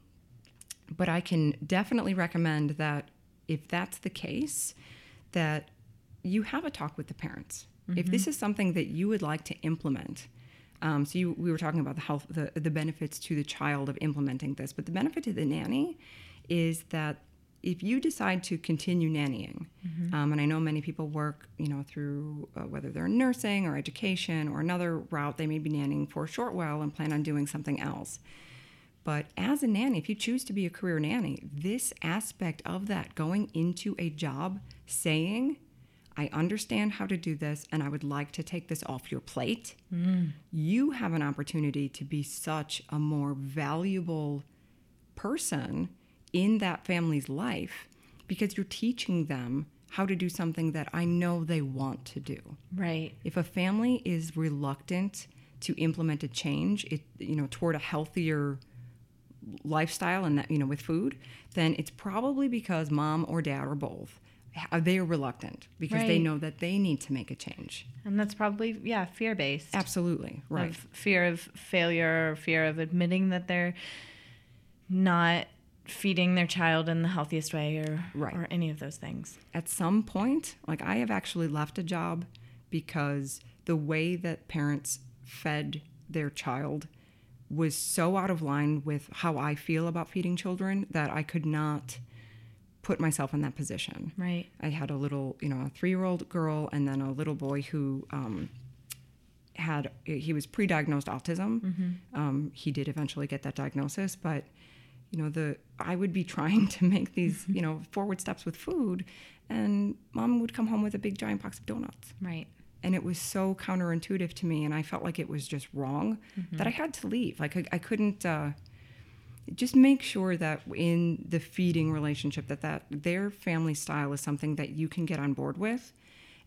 but I can definitely recommend that if that's the case, that you have a talk with the parents. If this is something that you would like to implement, um, so you, we were talking about the health, the, the benefits to the child of implementing this, but the benefit to the nanny is that if you decide to continue nannying, um, and I know many people work, you know, through uh, whether they're in nursing or education or another route, they may be nannying for a short while and plan on doing something else. But as a nanny, if you choose to be a career nanny, this aspect of that going into a job saying, I understand how to do this and I would like to take this off your plate, you have an opportunity to be such a more valuable person in that family's life because you're teaching them how to do something that I know they want to do Right. if a family is reluctant to implement a change it you know toward a healthier lifestyle and that you know with food then it's probably because mom or dad or both ha- they're reluctant because they know that they need to make a change And that's probably yeah, fear based. absolutely right Of fear of failure or fear of admitting that they're not feeding their child in the healthiest way or Right. or any of those things. at some point, like I have actually left a job because the way that parents fed their child was so out of line with how I feel about feeding children that I could not put myself in that position. Right. I had a little, you know, a three year old girl and then a little boy who um, had, he was pre diagnosed autism. Um, he did eventually get that diagnosis, but, you know, the, I would be trying to make these, you know, forward steps with food and mom would come home with a big giant box of donuts. Right. And it was so counterintuitive to me. And I felt like it was just wrong that I had to leave. Like I, I couldn't, uh, just make sure that in the feeding relationship that that their family style is something that you can get on board with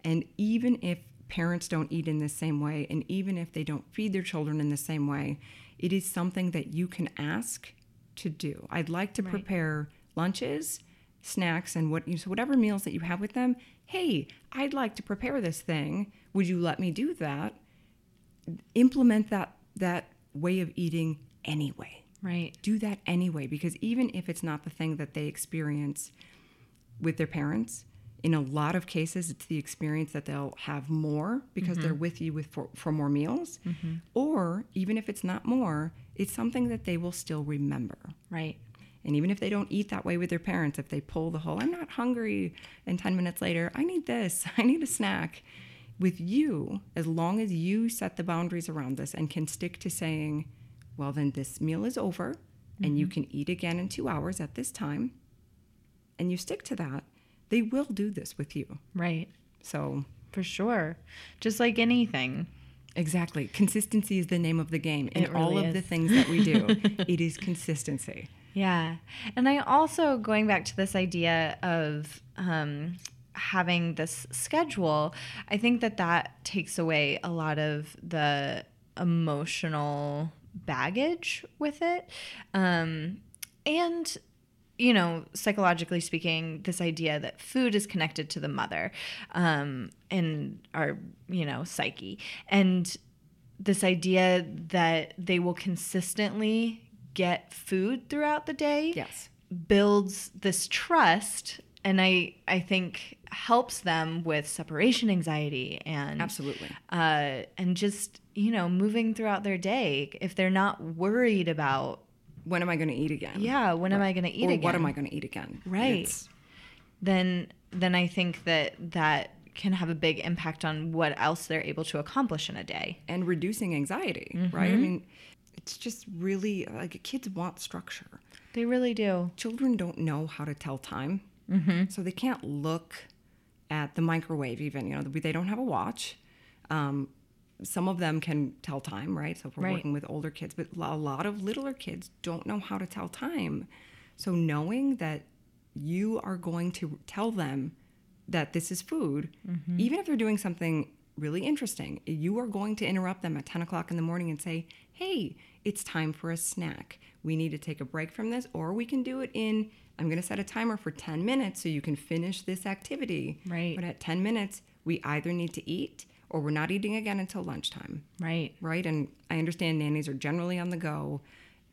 and even if parents don't eat in the same way and even if they don't feed their children in the same way it is something that you can ask to do. I'd like to prepare lunches snacks and what so whatever meals that you have with them. Hey i'd like to prepare this thing. Would you let me do that? Implement that that way of eating anyway. Right. do that anyway because even if it's not the thing that they experience with their parents in a lot of cases it's the experience that they'll have more because they're mm-hmm. with you with for, for more meals. Mm-hmm. Or even if it's not more it's something that they will still remember. Right. and even if they don't eat that way with their parents if they pull the whole i'm not hungry and 10 minutes later i need this i need a snack with you as long as you set the boundaries around this and can stick to saying well then this meal is over and you mm-hmm. can eat again in two hours at this time and you stick to that they will do this with you Right. so For sure. Just like anything. Exactly. Consistency is the name of the game. In It all really of the things that we do, it is consistency. Yeah. And I also, going back to this idea of um, having this schedule, I think that that takes away a lot of the emotional baggage with it. Um, and, you know, psychologically speaking, this idea that food is connected to the mother um, and our, you know, psyche. And this idea that they will consistently get food throughout the day Yes. builds this trust and I I think helps them with separation anxiety and Absolutely. uh, and just you know moving throughout their day if they're not worried about When am I going to eat again? yeah when am I going to eat or again what am I going to eat again? Right. It's- then then I think that that can have a big impact on what else they're able to accomplish in a day. and reducing anxiety, right? I mean, it's just really like kids want structure. They really do. Children don't know how to tell time, Mm-hmm. so they can't look at the microwave. Even you know they don't have a watch. Um, some of them can tell time, right? So if we're Right. working with older kids, but a lot of littler kids don't know how to tell time. So knowing that you are going to tell them that this is food, Mm-hmm. even if they're doing something really interesting, you are going to interrupt them at 10 o'clock in the morning and say, hey, it's time for a snack. We need to take a break from this, or we can do it in, I'm going to set a timer for 10 minutes so you can finish this activity. Right. But at 10 minutes, we either need to eat or we're not eating again until lunchtime Right. right? And I understand nannies are generally on the go.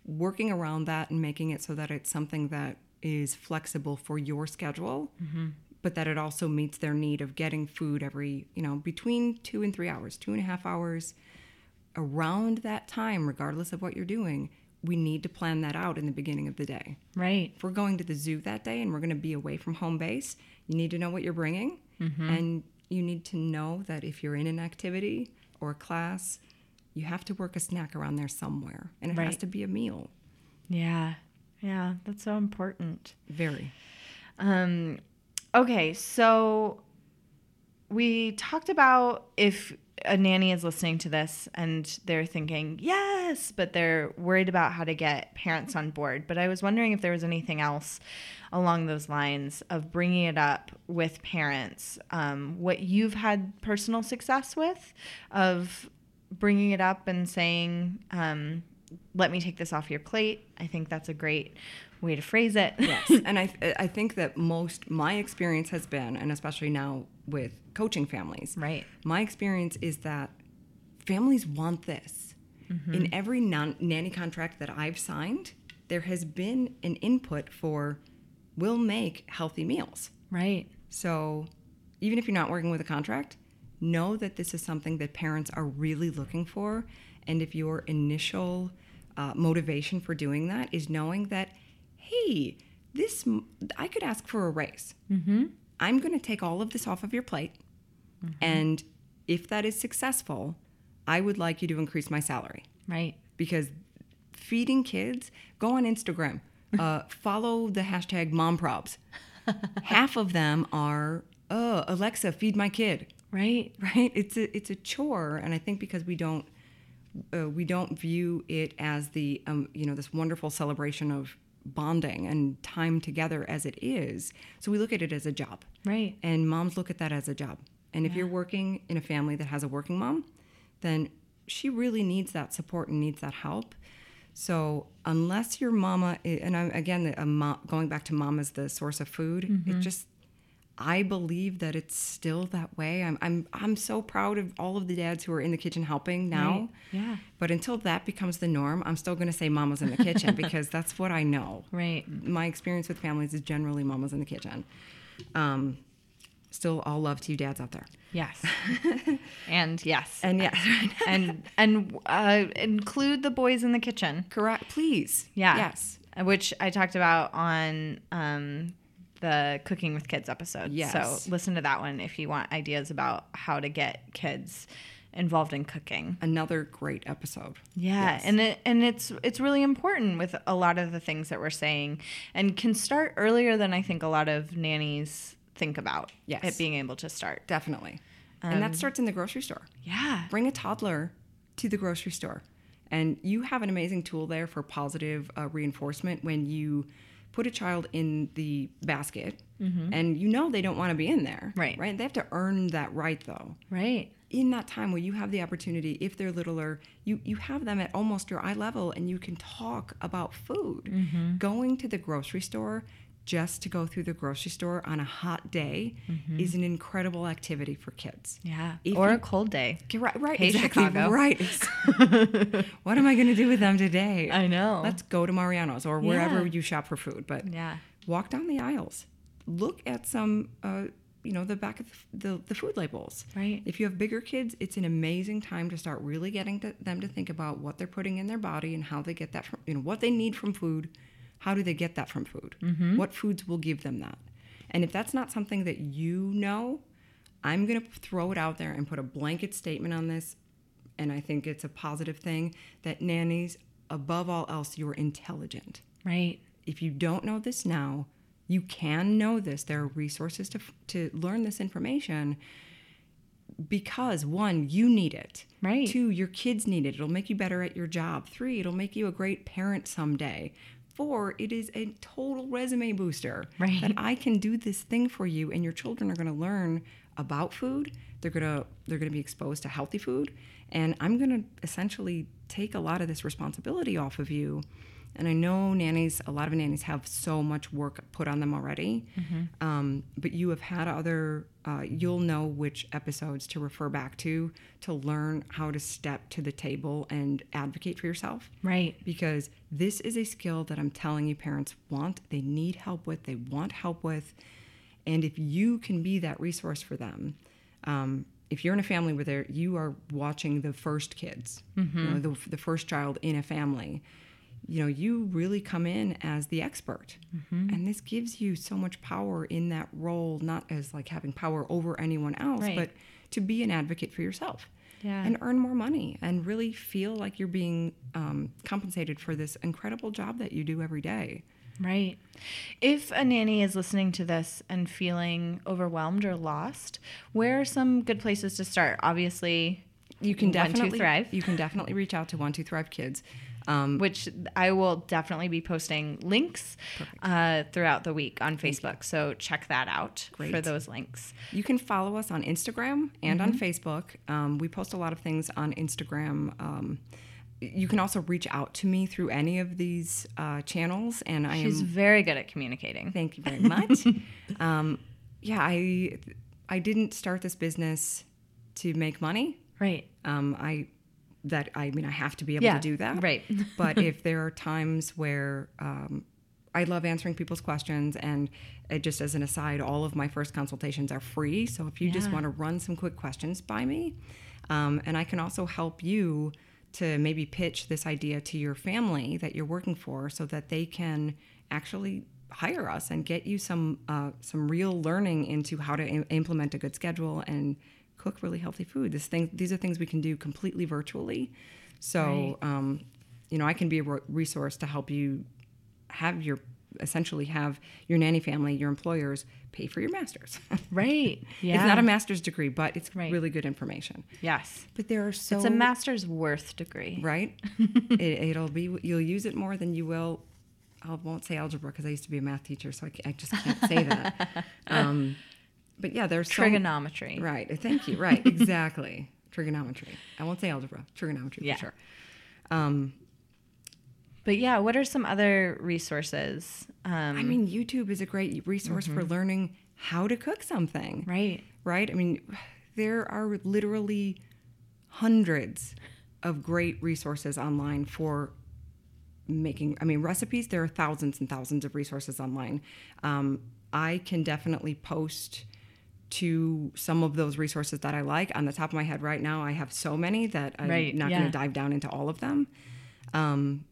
Working around that and making it so that it's something that is flexible for your schedule, mm-hmm. but that it also meets their need of getting food every, you know, between two and three hours, two and a half hours around that time, regardless of what you're doing. We need to plan that out in the beginning of the day. Right. If we're going to the zoo that day and we're going to be away from home base, you need to know what you're bringing. Mm-hmm. And you need to know that if you're in an activity or a class, you have to work a snack around there somewhere. And it has to be a meal. Yeah. Yeah, that's so important. Very. Um, okay, so we talked about if a nanny is listening to this and they're thinking, yes, but they're worried about how to get parents on board. But I was wondering if there was anything else along those lines of bringing it up with parents, um, what you've had personal success with, of bringing it up and saying, um, let me take this off your plate. I think that's a great way to phrase it. Yes. and I, I think that most, my experience has been, and especially now with coaching families, Right. my experience is that families want this. In every non- nanny contract that I've signed, there has been an input for we'll make healthy meals. Right. So even if you're not working with a contract, know that this is something that parents are really looking for. And if your initial uh, motivation for doing that is knowing that, hey, this I could ask for a raise. Mm-hmm. I'm going to take all of this off of your plate, and if that is successful, I would like you to increase my salary. Right. because feeding kids go on instagram uh, follow the hashtag momprobs. Half of them are oh alexa feed my kid. Right. right? It's a it's a chore and i think because we don't uh, we don't view it as the um, you know this wonderful celebration of bonding and time together as it is so we look at it as a job Right. and moms look at that as a job. And if you're working in a family that has a working mom, then she really needs that support and needs that help. So unless your mama, and I'm, again, going back to mom as the source of food, it mm-hmm. just, I believe that it's still that way. I'm, I'm, I'm so proud of all of the dads who are in the kitchen helping now. Right. Yeah. But until that becomes the norm, I'm still going to say mama's in the kitchen because that's what I know Right. my experience with families is generally mamas in the kitchen. Um, still, all love to you dads out there. Yes. and yes. And yes, and and uh, include the boys in the kitchen. correct. Please, Yeah. yes, Which I talked about on um, the Cooking with Kids episode. Yes. So listen to that one if you want ideas about how to get kids involved in cooking. another great episode. Yeah, Yes. and it, and it's it's really important with a lot of the things that we're saying, and can start earlier than I think a lot of nannies think about. Yes. it being able to start. Definitely. and that starts in the grocery store. Yeah. Bring a toddler to the grocery store. And you have an amazing tool there for positive uh, reinforcement when you put a child in the basket and you know they don't want to be in there. Mm-hmm. Right. Right. They have to earn that right though. Right. In that time where you have the opportunity, if they're littler, you, you have them at almost your eye level and you can talk about food. Mm-hmm. Going to the grocery store just to go through the grocery store on a hot day is an incredible activity for kids. Mm-hmm. Yeah. If or you- a cold day. Right, right, Hey, exactly, Chicago. right. what am I going to do with them today? I know. Let's go to Mariano's or wherever Yeah. you shop for food. But Yeah. walk down the aisles, look at some, uh, you know, the back of the, the food labels. Right. If you have bigger kids, it's an amazing time to start really getting to them to think about what they're putting in their body and how they get that from, you know, what they need from food. How do they get that from food? Mm-hmm. What foods will give them that? And if that's not something that you know, I'm going to throw it out there and put a blanket statement on this. And I think it's a positive thing that nannies, above all else, you're intelligent Right. if you don't know this now, you can know this. There are resources to to learn this information because one, you need it. Right. Two, your kids need it. It'll make you better at your job. Three, it'll make you a great parent someday. It is a total resume booster. Right. That I can do this thing for you and your children are gonna learn about food. They're gonna they're gonna be exposed to healthy food. And I'm gonna essentially take a lot of this responsibility off of you. And I know nannies, a lot of nannies have so much work put on them already. Um, but you have had other, uh, you'll know which episodes to refer back to to learn how to step to the table and advocate for yourself. Right. Because this is a skill that I'm telling you parents want, they need help with, they want help with. And if you can be that resource for them, um, if you're in a family where you are watching the first kids, you know, the, the first child in a family, you know, you really come in as the expert. And this gives you so much power in that role, not as like having power over anyone else, Right. but to be an advocate for yourself Yeah. and earn more money and really feel like you're being um, compensated for this incredible job that you do every day. Right. If a nanny is listening to this and feeling overwhelmed or lost, where are some good places to start? Obviously, You can definitely Thrive. You can definitely reach out to One Two Thrive Kids. Um, which I will definitely be posting links uh, throughout the week on Facebook. So check that out for those links. You can follow us on Instagram and Mm-hmm. on Facebook. Um, we post a lot of things on Instagram. Um, you can also reach out to me through any of these uh, channels, and I She's am. very good at communicating. Thank you very much. um, yeah, I I didn't start this business to make money. Right. Um, I that I mean I have to be able Yeah, to do that. right. but if there are times where um, I love answering people's questions, and just as an aside, all of my first consultations are free. So if you just want to run some quick questions by me, um, and I can also help you to maybe pitch this idea to your family that you're working for, so that they can actually hire us and get you some uh, some real learning into how to im- implement a good schedule and cook really healthy food. This thing, these are things we can do completely virtually. So, um, you know, I can be a resource to help you have your essentially have your nanny family, your employers pay for your masters. Right. Yeah. It's not a master's degree, but it's Right. really good information. Yes. But there are so It's a master's worth degree. right? it, it'll be you'll use it more than you will. I won't say algebra because I used to be a math teacher, so I, I just can't say that. Um, but yeah, there's Trigonometry. Right. Thank you. Right. Exactly. Trigonometry. I won't say algebra. Trigonometry Yeah. for sure. Um, But yeah, what are some other resources? Um, I mean, YouTube is a great resource for learning how to cook something. right. Right? I mean, there are literally hundreds of great resources online for making i mean recipes there are thousands and thousands of resources online um, i can definitely post to some of those resources that i like on the top of my head right now i have so many that i'm Right, not yeah. going to dive down into all of them um,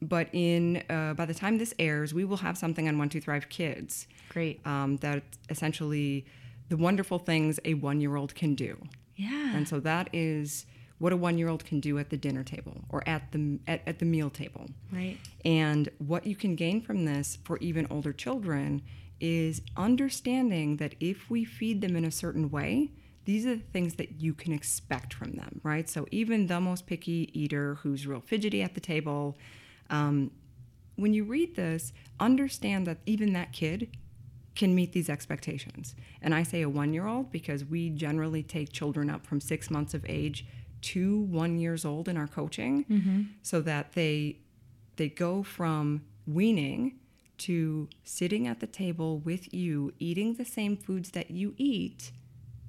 but in uh, by the time this airs we will have something on one two thrive kids Great. um, that essentially the wonderful things a one year old can do Yeah. and so that is what a one year old can do at the dinner table or at the at, at the meal table. Right. And what you can gain from this for even older children is understanding that if we feed them in a certain way, these are the things that you can expect from them, right? So even the most picky eater who's real fidgety at the table, um, when you read this, understand that even that kid can meet these expectations. And I say a one year old because we generally take children up from six months of age to one years old in our coaching mm-hmm. so that they they go from weaning to sitting at the table with you eating the same foods that you eat.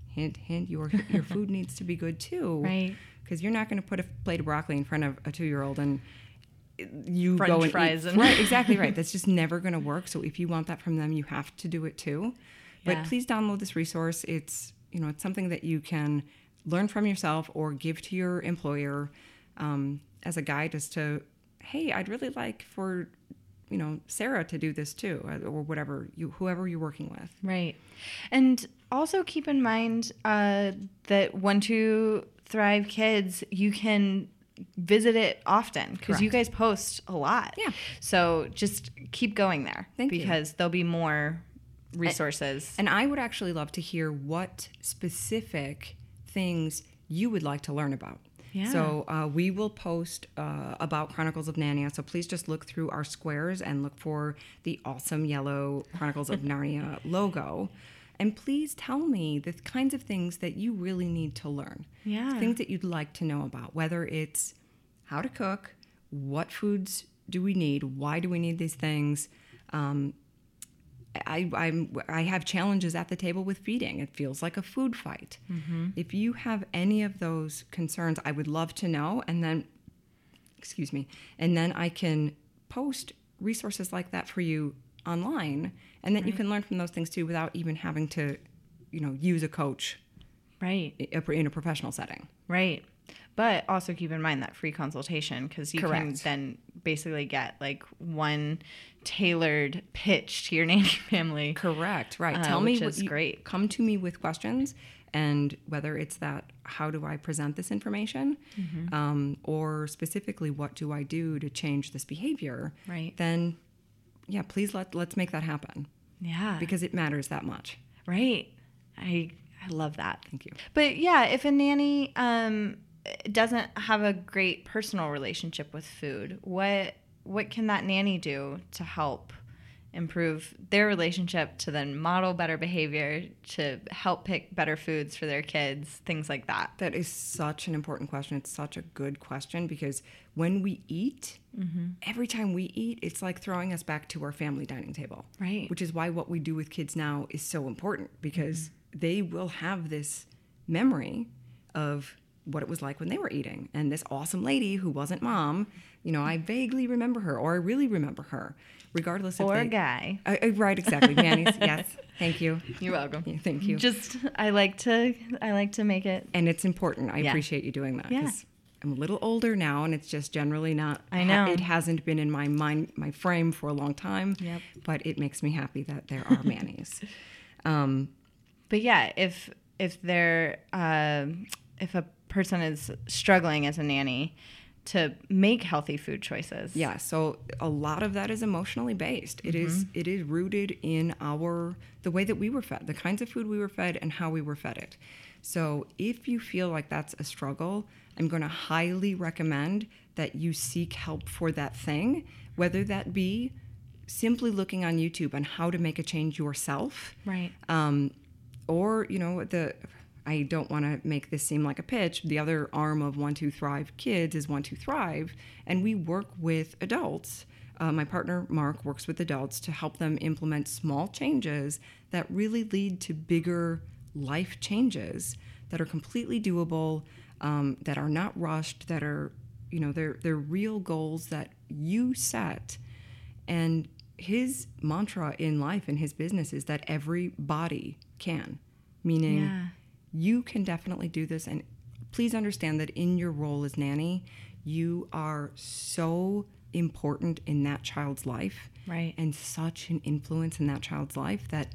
Hint hint your your food needs to be good too. Right. Because you're not going to put a plate of broccoli in front of a two year old and you French go and fries eat, and right exactly right. That's just never going to work. So if you want that from them you have to do it too. But Yeah. please download this resource. It's you know it's something that you can learn from yourself or give to your employer um, as a guide as to hey i'd really like for you know sarah to do this too or whatever you whoever you're working with Right. And also keep in mind uh, that One Two Thrive Kids, you can visit it often because you guys post a lot. Yeah. So just keep going there Thank you. because there'll be more resources. And I would actually love to hear what specific things you would like to learn about. Yeah. So uh, we will post uh, about Chronicles of Narnia. So please just look through our squares and look for the awesome yellow Chronicles of Narnia logo. And please tell me the kinds of things that you really need to learn. Yeah. Things that you'd like to know about, whether it's how to cook, what foods do we need, why do we need these things, um, I, I'm, I have challenges at the table with feeding. It feels like a food fight. Mm-hmm. If you have any of those concerns, I would love to know. And then, excuse me, and then I can post resources like that for you online. And then you can learn from those things too without even having to, you know, use a coach right. in a professional setting. Right. But also keep in mind that free consultation because you can then basically get like one tailored pitch to your nanny family. Correct. Right. Uh, Tell me which what is you- great. Come to me with questions, and whether it's that how do I present this information, Mm-hmm. um, or specifically what do I do to change this behavior, Right. Then, yeah, please let let's make that happen Yeah. because it matters that much. Right. I I love that. Thank you. But yeah, if a nanny um doesn't have a great personal relationship with food, what what can that nanny do to help improve their relationship to then model better behavior, to help pick better foods for their kids, things like that? That is such an important question. It's such a good question because when we eat, Mm-hmm. every time we eat, it's like throwing us back to our family dining table. Right. Which is why what we do with kids now is so important because Mm-hmm. they will have this memory of what it was like when they were eating. And this awesome lady who wasn't mom, you know, I vaguely remember her or I really remember her, regardless if Or a guy. Uh, uh, right, exactly. mannies, yes. Thank you. You're welcome. Yeah, thank you. Just I like to I like to make it and it's important. I Yeah. appreciate you doing that Yeah. I'm a little older now, and it's just generally not. I know. it hasn't been in my mind, my frame for a long time. Yep. But it makes me happy that there are mannies. um, but yeah, if if they're um if a person is struggling as a nanny to make healthy food choices, yeah. So a lot of that is emotionally based. It is. Mm-hmm. It is rooted in our the way that we were fed, the kinds of food we were fed, and how we were fed it. So if you feel like that's a struggle, I'm going to highly recommend that you seek help for that thing, whether that be simply looking on YouTube on how to make a change yourself, right, um, or you know the. I don't want to make this seem like a pitch. The other arm of One Two Thrive Kids is One Two Thrive, and we work with adults. Uh, my partner Mark works with adults to help them implement small changes that really lead to bigger life changes that are completely doable, um, that are not rushed, that are you know they're they're real goals that you set and his mantra in life and his business is that everybody can, meaning Yeah. You can definitely do this. And please understand that in your role as nanny, you are so important in that child's life Right. and such an influence in that child's life that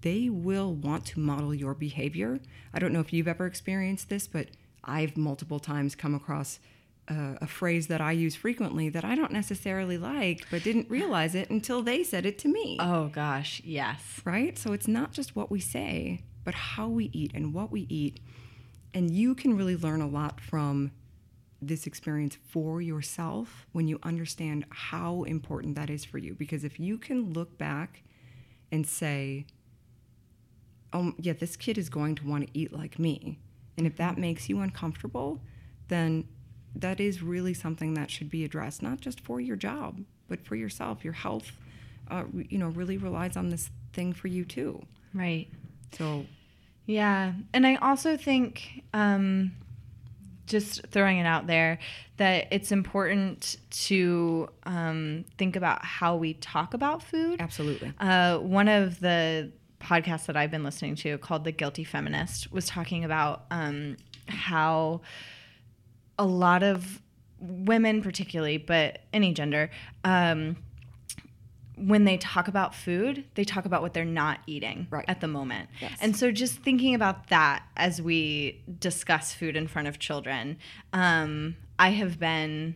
they will want to model your behavior. I don't know if you've ever experienced this, but I've multiple times come across uh, a phrase that I use frequently that I don't necessarily like, but didn't realize it until they said it to me. oh gosh, yes, Right? So it's not just what we say, but how we eat and what we eat. And you can really learn a lot from this experience for yourself when you understand how important that is for you. Because if you can look back and say, oh, yeah, this kid is going to want to eat like me. And if that makes you uncomfortable, then that is really something that should be addressed, not just for your job, but for yourself. Your health, uh, you know, really relies on this thing for you too. Right. So, Yeah. And I also think, um, just throwing it out there, that it's important to um, think about how we talk about food. absolutely. Uh, one of the podcasts that I've been listening to called The Guilty Feminist was talking about um, how a lot of women, particularly, but any gender, um, when they talk about food, they talk about what they're not eating Right. at the moment. Yes. And so just thinking about that as we discuss food in front of children, um, I have been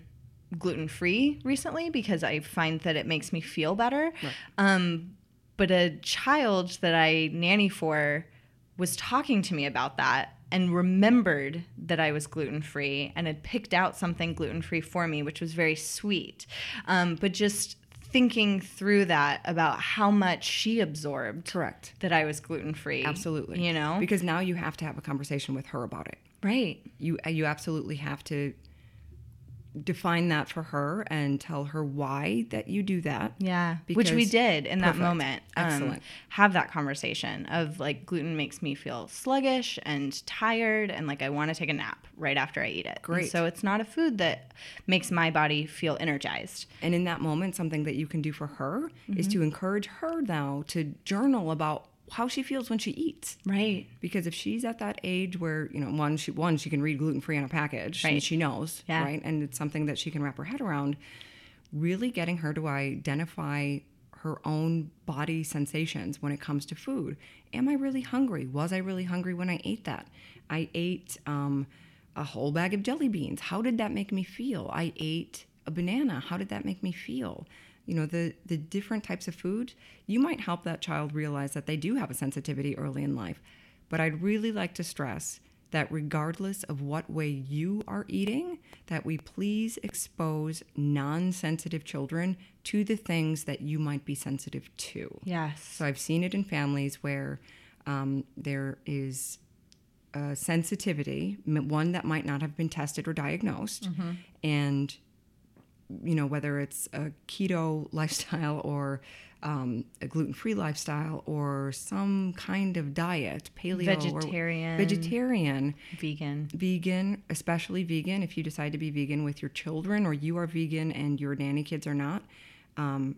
gluten free recently because I find that it makes me feel better. Um, but a child that I nanny for was talking to me about that and remembered that I was gluten free and had picked out something gluten free for me, which was very sweet. Um, but just thinking through that about how much she absorbed Correct. that I was gluten free. Absolutely. You know? Because now you have to have a conversation with her about it. right. You you absolutely have to define that for her and tell her why that you do that. Yeah, which we did in that moment. um, Excellent. have that conversation of like gluten makes me feel sluggish and tired, and like I want to take a nap right after I eat it. And Great. so it's not a food that makes my body feel energized. And in that moment, something that you can do for her is Mm-hmm. to encourage her now to journal about how she feels when she eats. Right. Because if she's at that age where, you know, one, she one, she can read gluten free on a package and she knows, Yeah. right? And it's something that she can wrap her head around. Really getting her to identify her own body sensations when it comes to food. Am I really hungry? Was I really hungry when I ate that? I ate um, a whole bag of jelly beans. How did that make me feel? I ate a banana. How did that make me feel? You know, the the different types of food, you might help that child realize that they do have a sensitivity early in life. But I'd really like to stress that regardless of what way you are eating, that we please expose non-sensitive children to the things that you might be sensitive to. Yes. So I've seen it in families where um, there is a sensitivity, one that might not have been tested or diagnosed, and you know whether it's a keto lifestyle or um, a gluten-free lifestyle or some kind of diet, paleo, Vegetarian. vegetarian, Vegan. vegan, especially vegan. If you decide to be vegan with your children, or you are vegan and your nanny kids are not, um,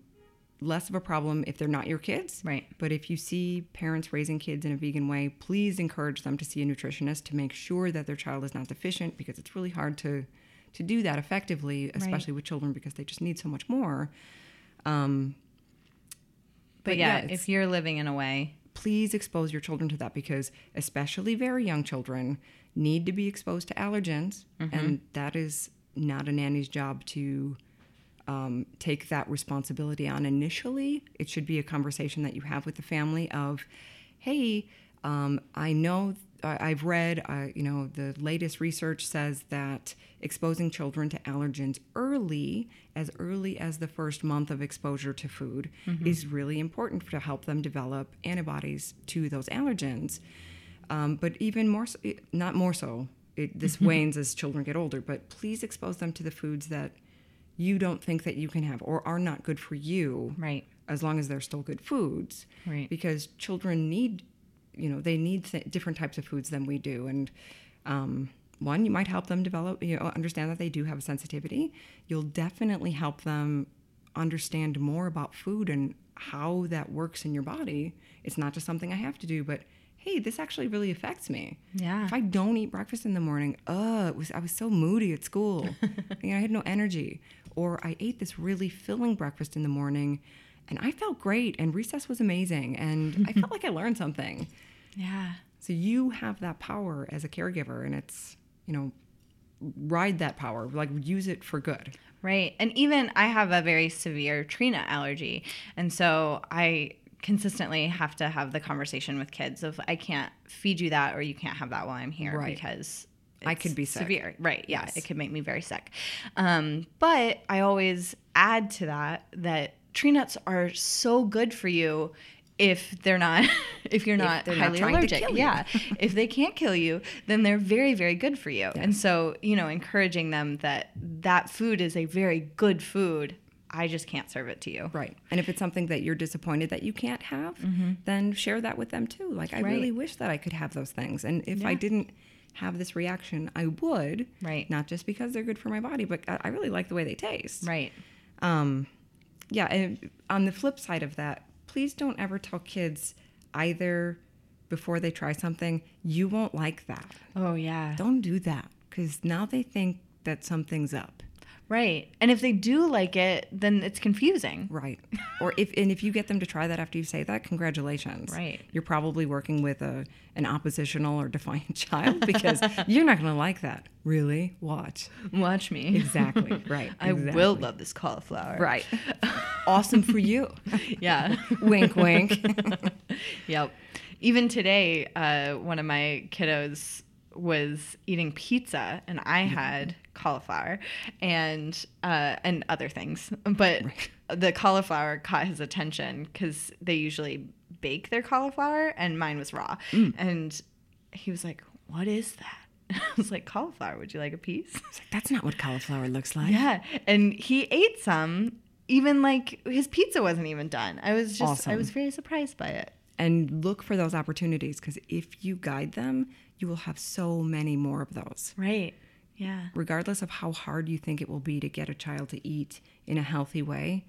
less of a problem if they're not your kids. Right. But if you see parents raising kids in a vegan way, please encourage them to see a nutritionist to make sure that their child is not deficient because it's really hard to to do that effectively, especially with children because they just need so much more. Um, But, But yeah, yeah, if you're living in a way, please expose your children to that because especially very young children need to be exposed to allergens and that is not a nanny's job to um, take that responsibility on initially. It should be a conversation that you have with the family of hey um, i know i've read uh, you know the latest research says that exposing children to allergens early as early as the first month of exposure to food is really important to help them develop antibodies to those allergens um, but even more so, not more so it, this wanes as children get older but please expose them to the foods that you don't think that you can have or are not good for you right. as long as they're still good foods Right. because children need you know they need th- different types of foods than we do. And um, one you might help them develop you know understand that they do have a sensitivity. You'll definitely help them understand more about food and how that works in your body. It's not just something i have to do but hey this actually really affects me. Yeah. if i don't eat breakfast in the morning uh it was i was so moody at school. You know, i had no energy. Or i ate this really filling breakfast in the morning and i felt great and recess was amazing and i felt like i learned something Yeah. so you have that power as a caregiver and it's you know ride that power like use it for good Right. And even I have a very severe tree nut allergy. And so I consistently have to have the conversation with kids of I can't feed you that or you can't have that while I'm here Right. because I could be sick. severe. Right. Yeah. Yes. It could make me very sick. Um, but I always add to that that tree nuts are so good for you if they're not if you're not not highly to allergic. Yeah. if they can't kill you, then they're very, very good for you. And so, you know, encouraging them that that food is a very good food. I just can't serve it to you. Right. And if it's something that you're disappointed that you can't have, then share that with them too. Like, I really wish that I could have those things. And if I didn't have this reaction, I would. Right. Not just because they're good for my body, but I really like the way they taste. Right. Um, yeah. And on the flip side of that, please don't ever tell kids either before they try something, you won't like that. Oh yeah. Don't do that because now they think that something's up. Right. And if they do like it, then it's confusing. Right. Or if and if you get them to try that after you say that, congratulations. Right. You're probably working with a an oppositional or defiant child because you're not going to like that. Really? Watch. Watch me. Exactly. Right. I will love this cauliflower. Right. awesome for you. Yeah. wink wink. yep. Even today, uh, one of my kiddos was eating pizza, and I had cauliflower and uh, and other things, but the cauliflower caught his attention because they usually bake their cauliflower, and mine was raw, and he was like, "What is that?" I was like, "Cauliflower. Would you like a piece?" That's not what cauliflower looks like. Yeah, and he ate some. Even like his pizza wasn't even done. I was just I was very surprised by it. And look for those opportunities because if you guide them, you will have so many more of those. Right. Yeah. regardless of how hard you think it will be to get a child to eat in a healthy way,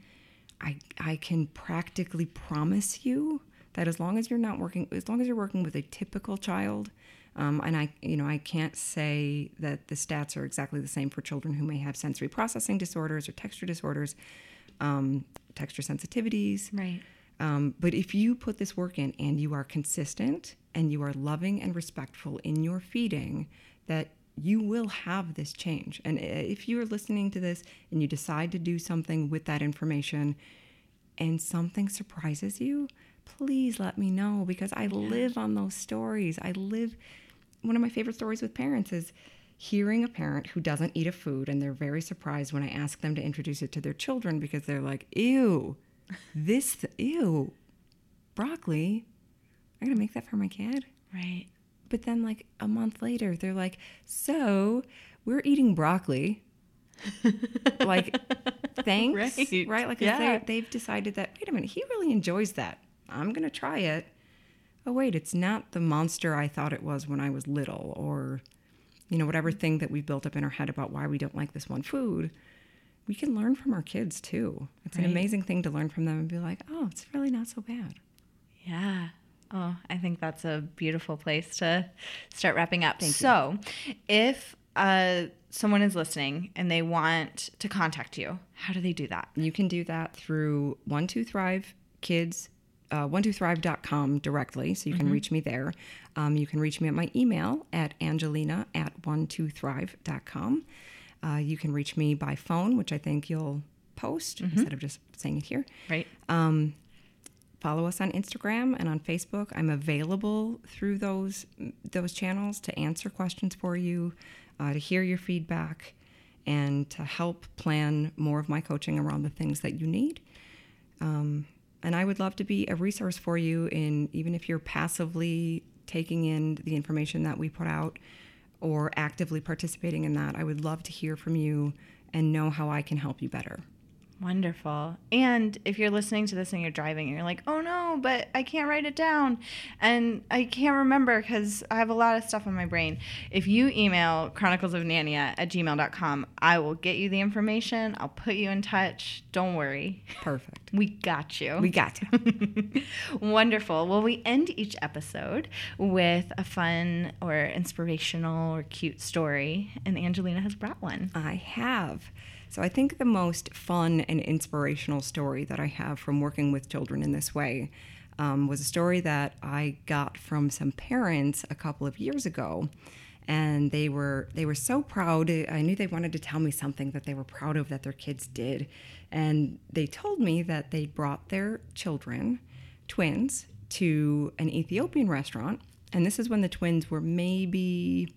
I I can practically promise you that as long as you're not working, as long as you're working with a typical child, um, and I you know I can't say that the stats are exactly the same for children who may have sensory processing disorders or texture disorders, um, texture sensitivities. Right. Um, but if you put this work in and you are consistent and you are loving and respectful in your feeding, that you will have this change. And if you are listening to this and you decide to do something with that information and something surprises you, please let me know because I live on those stories. I live, one of my favorite stories with parents is hearing a parent who doesn't eat a food and they're very surprised when I ask them to introduce it to their children because they're like, ew, this, ew, broccoli. I'm going to make that for my kid. Right. But then, like a month later, they're like, "So we're eating broccoli." like, thanks, Right. right? Like, Yeah. they, they've decided that. Wait a minute, he really enjoys that. I'm gonna try it. Oh wait, it's not the monster I thought it was when I was little, or you know, whatever thing that we've built up in our head about why we don't like this one food. We can learn from our kids too. It's an amazing thing to learn from them and be like, "Oh, it's really not so bad." Yeah. Oh, I think that's a beautiful place to start wrapping up. so, if uh, someone is listening and they want to contact you, how do they do that? You can do that through One Two Thrive Kids, uh, one2thrive.com directly, so you can reach me there. Um, you can reach me at my email at angelina at one2thrive.com. Uh, you can reach me by phone, which I think you'll post instead of just saying it here. Right. Follow us on Instagram and on Facebook. I'm available through those those channels to answer questions for you, uh, to hear your feedback, and to help plan more of my coaching around the things that you need. Um, and I would love to be a resource for you in even if you're passively taking in the information that we put out or actively participating in that. I would love to hear from you and know how I can help you better. Wonderful. And if you're listening to this and you're driving and you're like, oh no, but I can't write it down and I can't remember because I have a lot of stuff on my brain. If you email chroniclesofnania at gmail.com, I will get you the information. I'll put you in touch. Don't worry. Perfect. We got you. We got you. Wonderful. Well, we end each episode with a fun or inspirational or cute story, and Angelina has brought one. I have. So I think the most fun and inspirational story that I have from working with children in this way um, was a story that I got from some parents a couple of years ago, and they were they were so proud. I knew they wanted to tell me something that they were proud of that their kids did, and they told me that they brought their children twins to an Ethiopian restaurant. And this is when the twins were maybe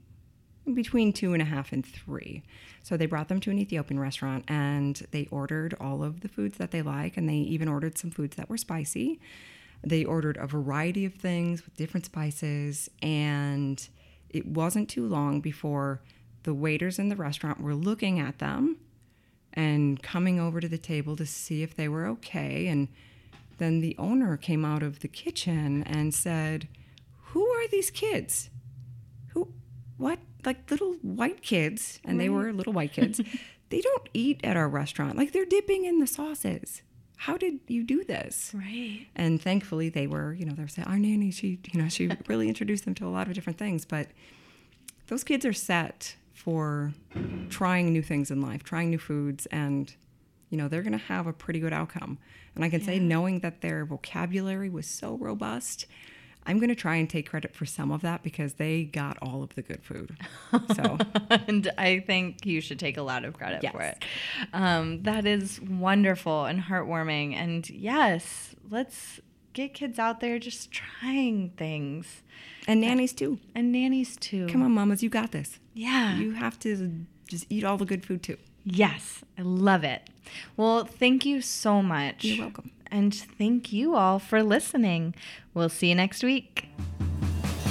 between two and a half and three. So they brought them to an Ethiopian restaurant and they ordered all of the foods that they like, and they even ordered some foods that were spicy. They ordered a variety of things with different spices, and it wasn't too long before the waiters in the restaurant were looking at them and coming over to the table to see if they were okay. And then the owner came out of the kitchen and said, Who are these kids? What? Like little white kids, and they were little white kids. they don't eat at our restaurant. Like they're dipping in the sauces. How did you do this? Right. And thankfully, they were, you know, they were saying, our nanny, she, you know, she really introduced them to a lot of different things. But those kids are set for trying new things in life, trying new foods, and, you know, they're going to have a pretty good outcome. And I can say, knowing that their vocabulary was so robust, I'm going to try and take credit for some of that because they got all of the good food. So, and I think you should take a lot of credit for it. Um, that is wonderful and heartwarming. And yes, let's get kids out there just trying things. and nannies too. And nannies too. Come on, mamas, you got this. Yeah. You have to just eat all the good food too. Yes, I love it. Well, thank you so much. You're welcome. And thank you all for listening. We'll see you next week.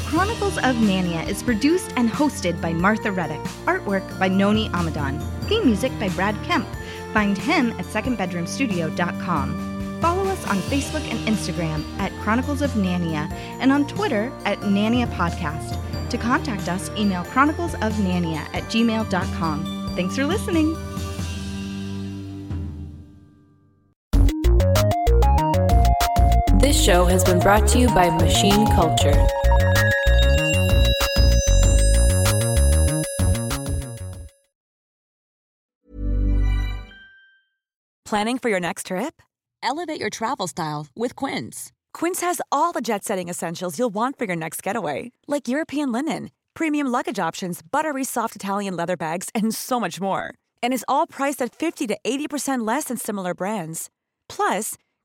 Chronicles of Nania is produced and hosted by Martha Reddick. Artwork by Noni Amadon. Theme music by Brad Kemp. Find him at secondbedroomstudio.com. Follow us on Facebook and Instagram at Chronicles of Nania and on Twitter at Nania Podcast. To contact us, email chroniclesofnania at gmail.com. Thanks for listening. Show has been brought to you by Machine Culture. Planning for your next trip? Elevate your travel style with Quince. Quince has all the jet setting essentials you'll want for your next getaway, like European linen, premium luggage options, buttery soft Italian leather bags, and so much more. And is all priced at 50 to 80% less than similar brands. Plus,